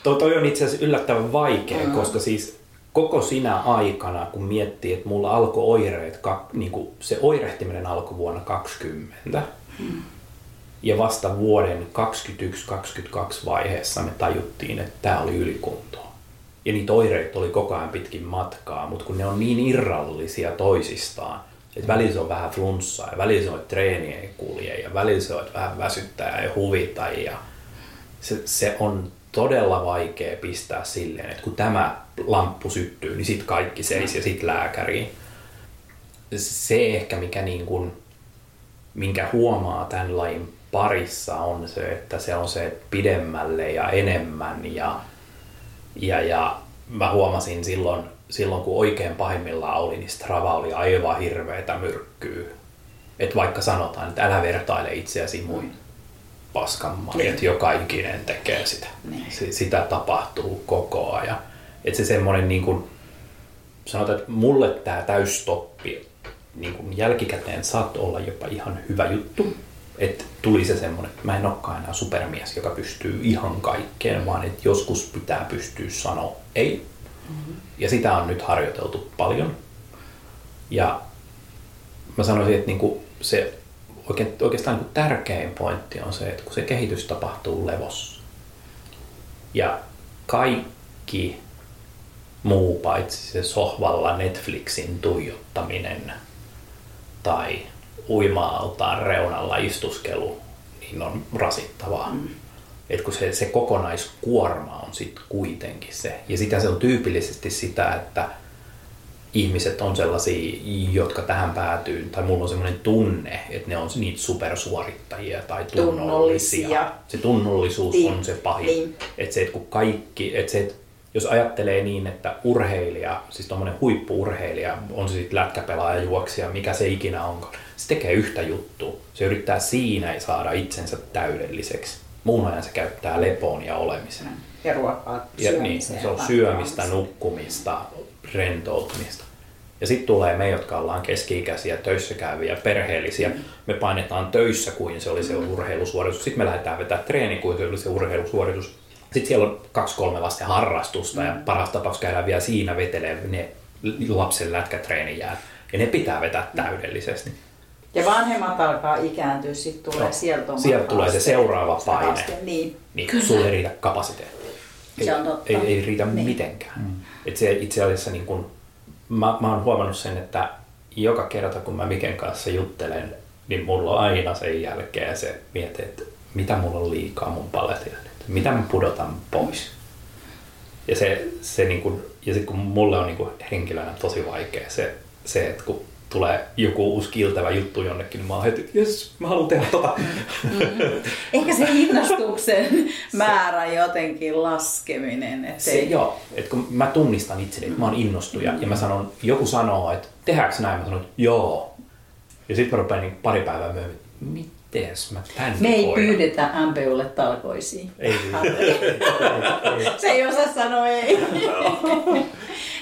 Speaker 3: toi, toi on itse asiassa yllättävän vaikea, mm. koska siis koko sinä aikana, kun miettii, että mulla alkoi oireet, niin kuin se oirehtiminen alkoi vuonna 20. Mm. Ja vasta vuoden 21-22 vaiheessa me tajuttiin, että tämä oli ylikuntoa. Ja niitä oireita oli koko ajan pitkin matkaa, mutta kun ne on niin irrallisia toisistaan, että välillä se on vähän flunssaa ja välillä se on, että treeni ei kulje ja välillä se on, että vähän väsyttää ja huvita ja se, se on todella vaikea pistää silleen, että kun tämä lamppu syttyy, niin sitten kaikki seis ja sitten lääkäriin. Se ehkä, mikä niin kuin, minkä huomaa tämän lajin parissa on se, että se on se pidemmälle ja enemmän ja, ja, ja mä huomasin silloin, silloin, kun oikein pahimmillaan oli, niin Strava oli aivan hirveätä myrkkyä. Että vaikka sanotaan, että älä vertaile itseäsi muihin paskanmaa, niin. että joka ikinen tekee sitä. Niin. Sitä tapahtuu koko ajan. Että se semmoinen, niin kuin, sanotaan, että mulle tämä täystoppi niin kuin jälkikäteen saat olla jopa ihan hyvä juttu. Että tuli se semmoinen, että mä en olekaan enää supermies, joka pystyy ihan kaikkeen, vaan että joskus pitää pystyä sanoa ei. Mm-hmm. Ja sitä on nyt harjoiteltu paljon. Ja mä sanoisin, että niin kuin se oikeastaan niin tärkein pointti on se, että kun se kehitys tapahtuu levossa ja kaikki muu paitsi se sohvalla Netflixin tuijottaminen tai uima-altaan reunalla istuskelu, niin on rasittavaa. Mm. Et kun se, se kokonaiskuorma on sitten kuitenkin se. Ja sitä se on tyypillisesti sitä, että ihmiset on sellaisia, jotka tähän päätyy, tai mulla on semmoinen tunne, että ne on niitä supersuorittajia tai tunnollisia. tunnollisia. Se tunnollisuus niin. on se pahin. Niin. Että se, että kun kaikki, että se, että jos ajattelee niin, että urheilija, siis tuommoinen huippuurheilija, on se sitten lätkäpelaaja, juoksija, mikä se ikinä onko, se tekee yhtä juttua. Se yrittää siinä saada itsensä täydelliseksi. Muun ajan se käyttää lepoon ja olemiseen.
Speaker 2: Ja ruokaa ja,
Speaker 3: niin, se on syömistä, nukkumista, rentoutumista. Ja sitten tulee me, jotka ollaan keski-ikäisiä, töissä käyviä, perheellisiä. Mm. Me painetaan töissä kuin se oli se mm. urheilusuoritus. Sitten me lähdetään vetää treeni kuin se oli se urheilusuoritus. Sitten siellä on kaksi-kolme lasten harrastusta mm. ja paras tapaus käydään vielä siinä vetelee ne lapsen lätkätreenijää. Ja ne pitää vetää täydellisesti.
Speaker 2: Ja vanhemmat alkaa ikääntyä, sitten tulee no, sieltä
Speaker 3: Sieltä tulee se seuraava paine. Aste, niin, niin sulle ei riitä kapasiteetti. Ei, se on totta. ei, ei riitä niin. mitenkään. Mm. Et se itse asiassa niin kun, mä, mä oon huomannut sen, että joka kerta kun mä Miken kanssa juttelen, niin mulla on aina sen jälkeen se mieti, että mitä mulla on liikaa mun paletilla nyt, mitä mä pudotan pois. Ja se, se niin kun, ja sit kun mulle on niin kun henkilönä tosi vaikea se, se, että kun tulee joku uusi kiiltävä juttu jonnekin, niin mä oon heti, jes, mä haluan tehdä tota. Mm-hmm.
Speaker 2: Ehkä se innostuksen määrä jotenkin laskeminen.
Speaker 3: Että se. Joo, että kun mä tunnistan itseni, että mä oon innostuja mm-hmm. ja mä sanon, joku sanoo, että tehdäänkö näin, mä sanon, että joo. Ja sitten mä rupean niin pari päivää myöhemmin, mites mä tänne
Speaker 2: Me ei voidaan. pyydetä MPUlle talkoisiin.
Speaker 3: Ei,
Speaker 2: se ei osaa sanoa ei.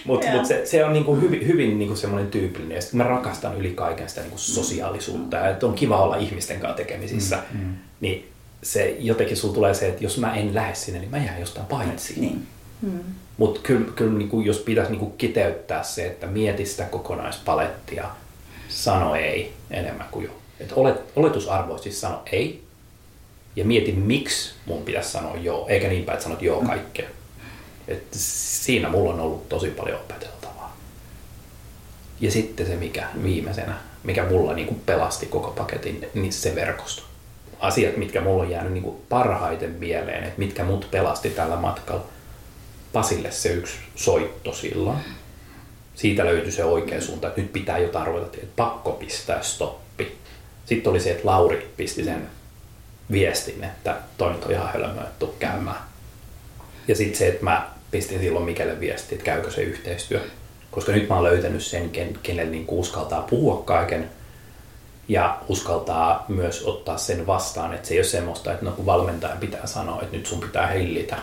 Speaker 3: Mutta mut se, se on niinku hyvin, hyvin niinku semmoinen tyypillinen. Ja mä rakastan yli kaiken sitä niinku sosiaalisuutta. Ja että on kiva olla ihmisten kanssa tekemisissä. Mm, mm. Niin se jotenkin sulla tulee se, että jos mä en lähde sinne, niin mä jään jostain paitsi. Niin. Mm. Mutta kyllä, kyllä niinku, jos pitäisi niinku kiteyttää se, että mieti sitä kokonaispalettia, sano ei enemmän kuin jo. Et olet, oletusarvoisesti sano ei ja mieti miksi mun pitäisi sanoa joo, eikä niin päin, että sanot joo kaikkeen. Et siinä mulla on ollut tosi paljon opeteltavaa. Ja sitten se, mikä viimeisenä, mikä mulla niin kuin pelasti koko paketin, niin se verkosto. Asiat, mitkä mulla on jäänyt niin kuin parhaiten mieleen, että mitkä mut pelasti tällä matkalla, Pasille se yksi soitto silloin. Siitä löytyi se oikea suunta, että nyt pitää jotain ruveta, että pakko pistää stoppi. Sitten oli se, että Lauri pisti sen viestin, että toi nyt on ihan hölmöä, että käymään. Ja sitten se, että mä pistin silloin Mikelle viesti, että käykö se yhteistyö. Koska nyt mä oon löytänyt sen, ken, kenelle niin uskaltaa puhua kaiken ja uskaltaa myös ottaa sen vastaan, että se ei ole semmoista, että no kun valmentajan pitää sanoa, että nyt sun pitää hillitä,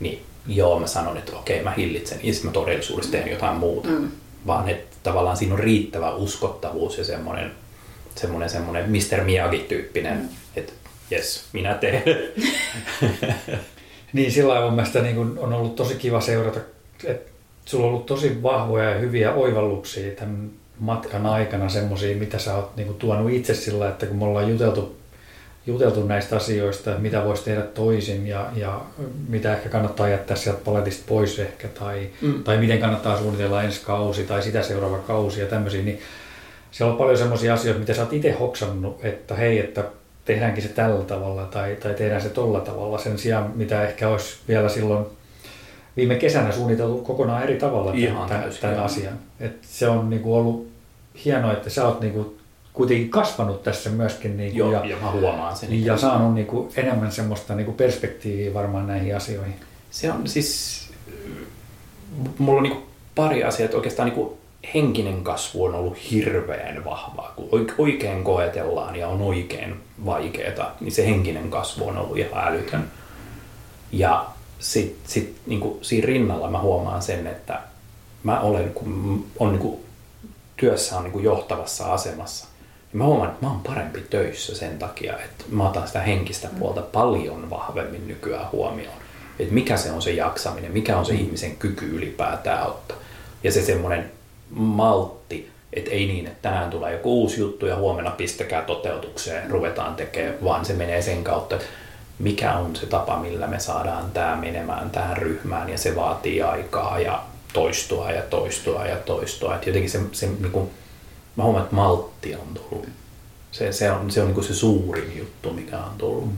Speaker 3: niin joo mä sanon, että okei mä hillitsen, ja sitten mä todellisuudessa teen jotain muuta. Mm. Vaan että tavallaan siinä on riittävä uskottavuus ja semmoinen, semmoinen, semmoinen Mr. Miyagi-tyyppinen, mm. että jes, minä teen.
Speaker 1: niin sillä lailla mielestäni niin on ollut tosi kiva seurata, että sulla on ollut tosi vahvoja ja hyviä oivalluksia tämän matkan aikana semmoisia, mitä sä oot niin kuin, tuonut itse sillä, että kun me ollaan juteltu, juteltu näistä asioista, että mitä voisi tehdä toisin ja, ja mitä ehkä kannattaa jättää sieltä paletista pois ehkä, tai, mm. tai miten kannattaa suunnitella ensi kausi tai sitä seuraava kausi ja tämmöisiä, niin siellä on paljon semmoisia asioita, mitä sä oot itse hoksannut, että hei, että tehdäänkin se tällä tavalla tai, tai tehdään se tolla tavalla sen sijaan, mitä ehkä olisi vielä silloin viime kesänä suunniteltu kokonaan eri tavalla Ihan tämän, tämän asian. Et se on niinku ollut hienoa, että sä oot niinku kuitenkin kasvanut tässä myöskin. Niinku,
Speaker 3: Joo, ja, ja mä huomaan sen.
Speaker 1: Ja saanut niinku enemmän semmoista niinku perspektiiviä varmaan näihin asioihin.
Speaker 3: Se on siis, mulla on niinku pari asiaa, että oikeastaan niinku henkinen kasvu on ollut hirveän vahvaa. Kun oikein koetellaan ja on oikein vaikeaa, niin se henkinen kasvu on ollut ihan älytön. Ja sitten sit, niin siinä rinnalla mä huomaan sen, että mä olen, kun on niin kuin, työssä on niin kuin johtavassa asemassa, niin mä huomaan, että mä oon parempi töissä sen takia, että mä otan sitä henkistä mm. puolta paljon vahvemmin nykyään huomioon. Että mikä se on se jaksaminen, mikä on se mm. ihmisen kyky ylipäätään auttaa. Ja se semmoinen maltti, että ei niin, että tänään tulee joku uusi juttu ja huomenna pistäkää toteutukseen, ruvetaan tekemään, vaan se menee sen kautta, että mikä on se tapa, millä me saadaan tämä menemään tähän ryhmään ja se vaatii aikaa ja toistua ja toistua ja toistua. Et jotenkin se, se niin kuin, mä huomaan, että maltti on tullut. Se, se on, se, on niin kuin se suurin juttu, mikä on tullut.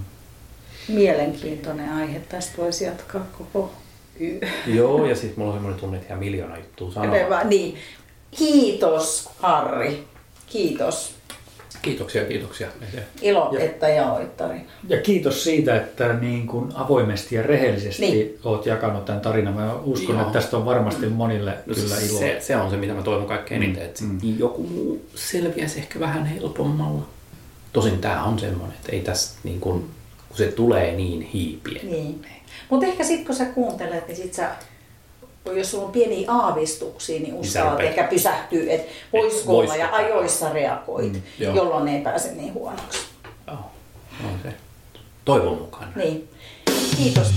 Speaker 2: Mielenkiintoinen aihe. Tästä voisi jatkaa koko yö.
Speaker 3: Joo, ja sitten mulla on semmoinen tunne, että ihan miljoona juttua sanoa.
Speaker 2: Niin. Kiitos, Harri. Kiitos.
Speaker 3: Kiitoksia, kiitoksia.
Speaker 2: Ilo, ja, että jaoit tarinan.
Speaker 1: Ja kiitos siitä, että niin kuin avoimesti ja rehellisesti niin. olet jakanut tämän tarinan. Mä uskon, Joo. että tästä on varmasti monille no, kyllä ilo.
Speaker 3: Se, se on se, mitä mä toivon kaikkein eniten, mm. että mm. joku muu selviäisi ehkä vähän helpommalla. Tosin tämä on semmoinen, että ei tästä niin kuin, kun se tulee niin hiipien.
Speaker 2: Niin. Mutta ehkä sitten kun sä kuuntelet, niin sit sä jos sulla on pieniä aavistuksia, niin uskallat niin ehkä pysähtyä, että voisiko olla ja ajoissa reagoit, mm, jolloin ei pääse niin huonoksi.
Speaker 3: Joo, on se toivon mukaan.
Speaker 2: Niin. Kiitos.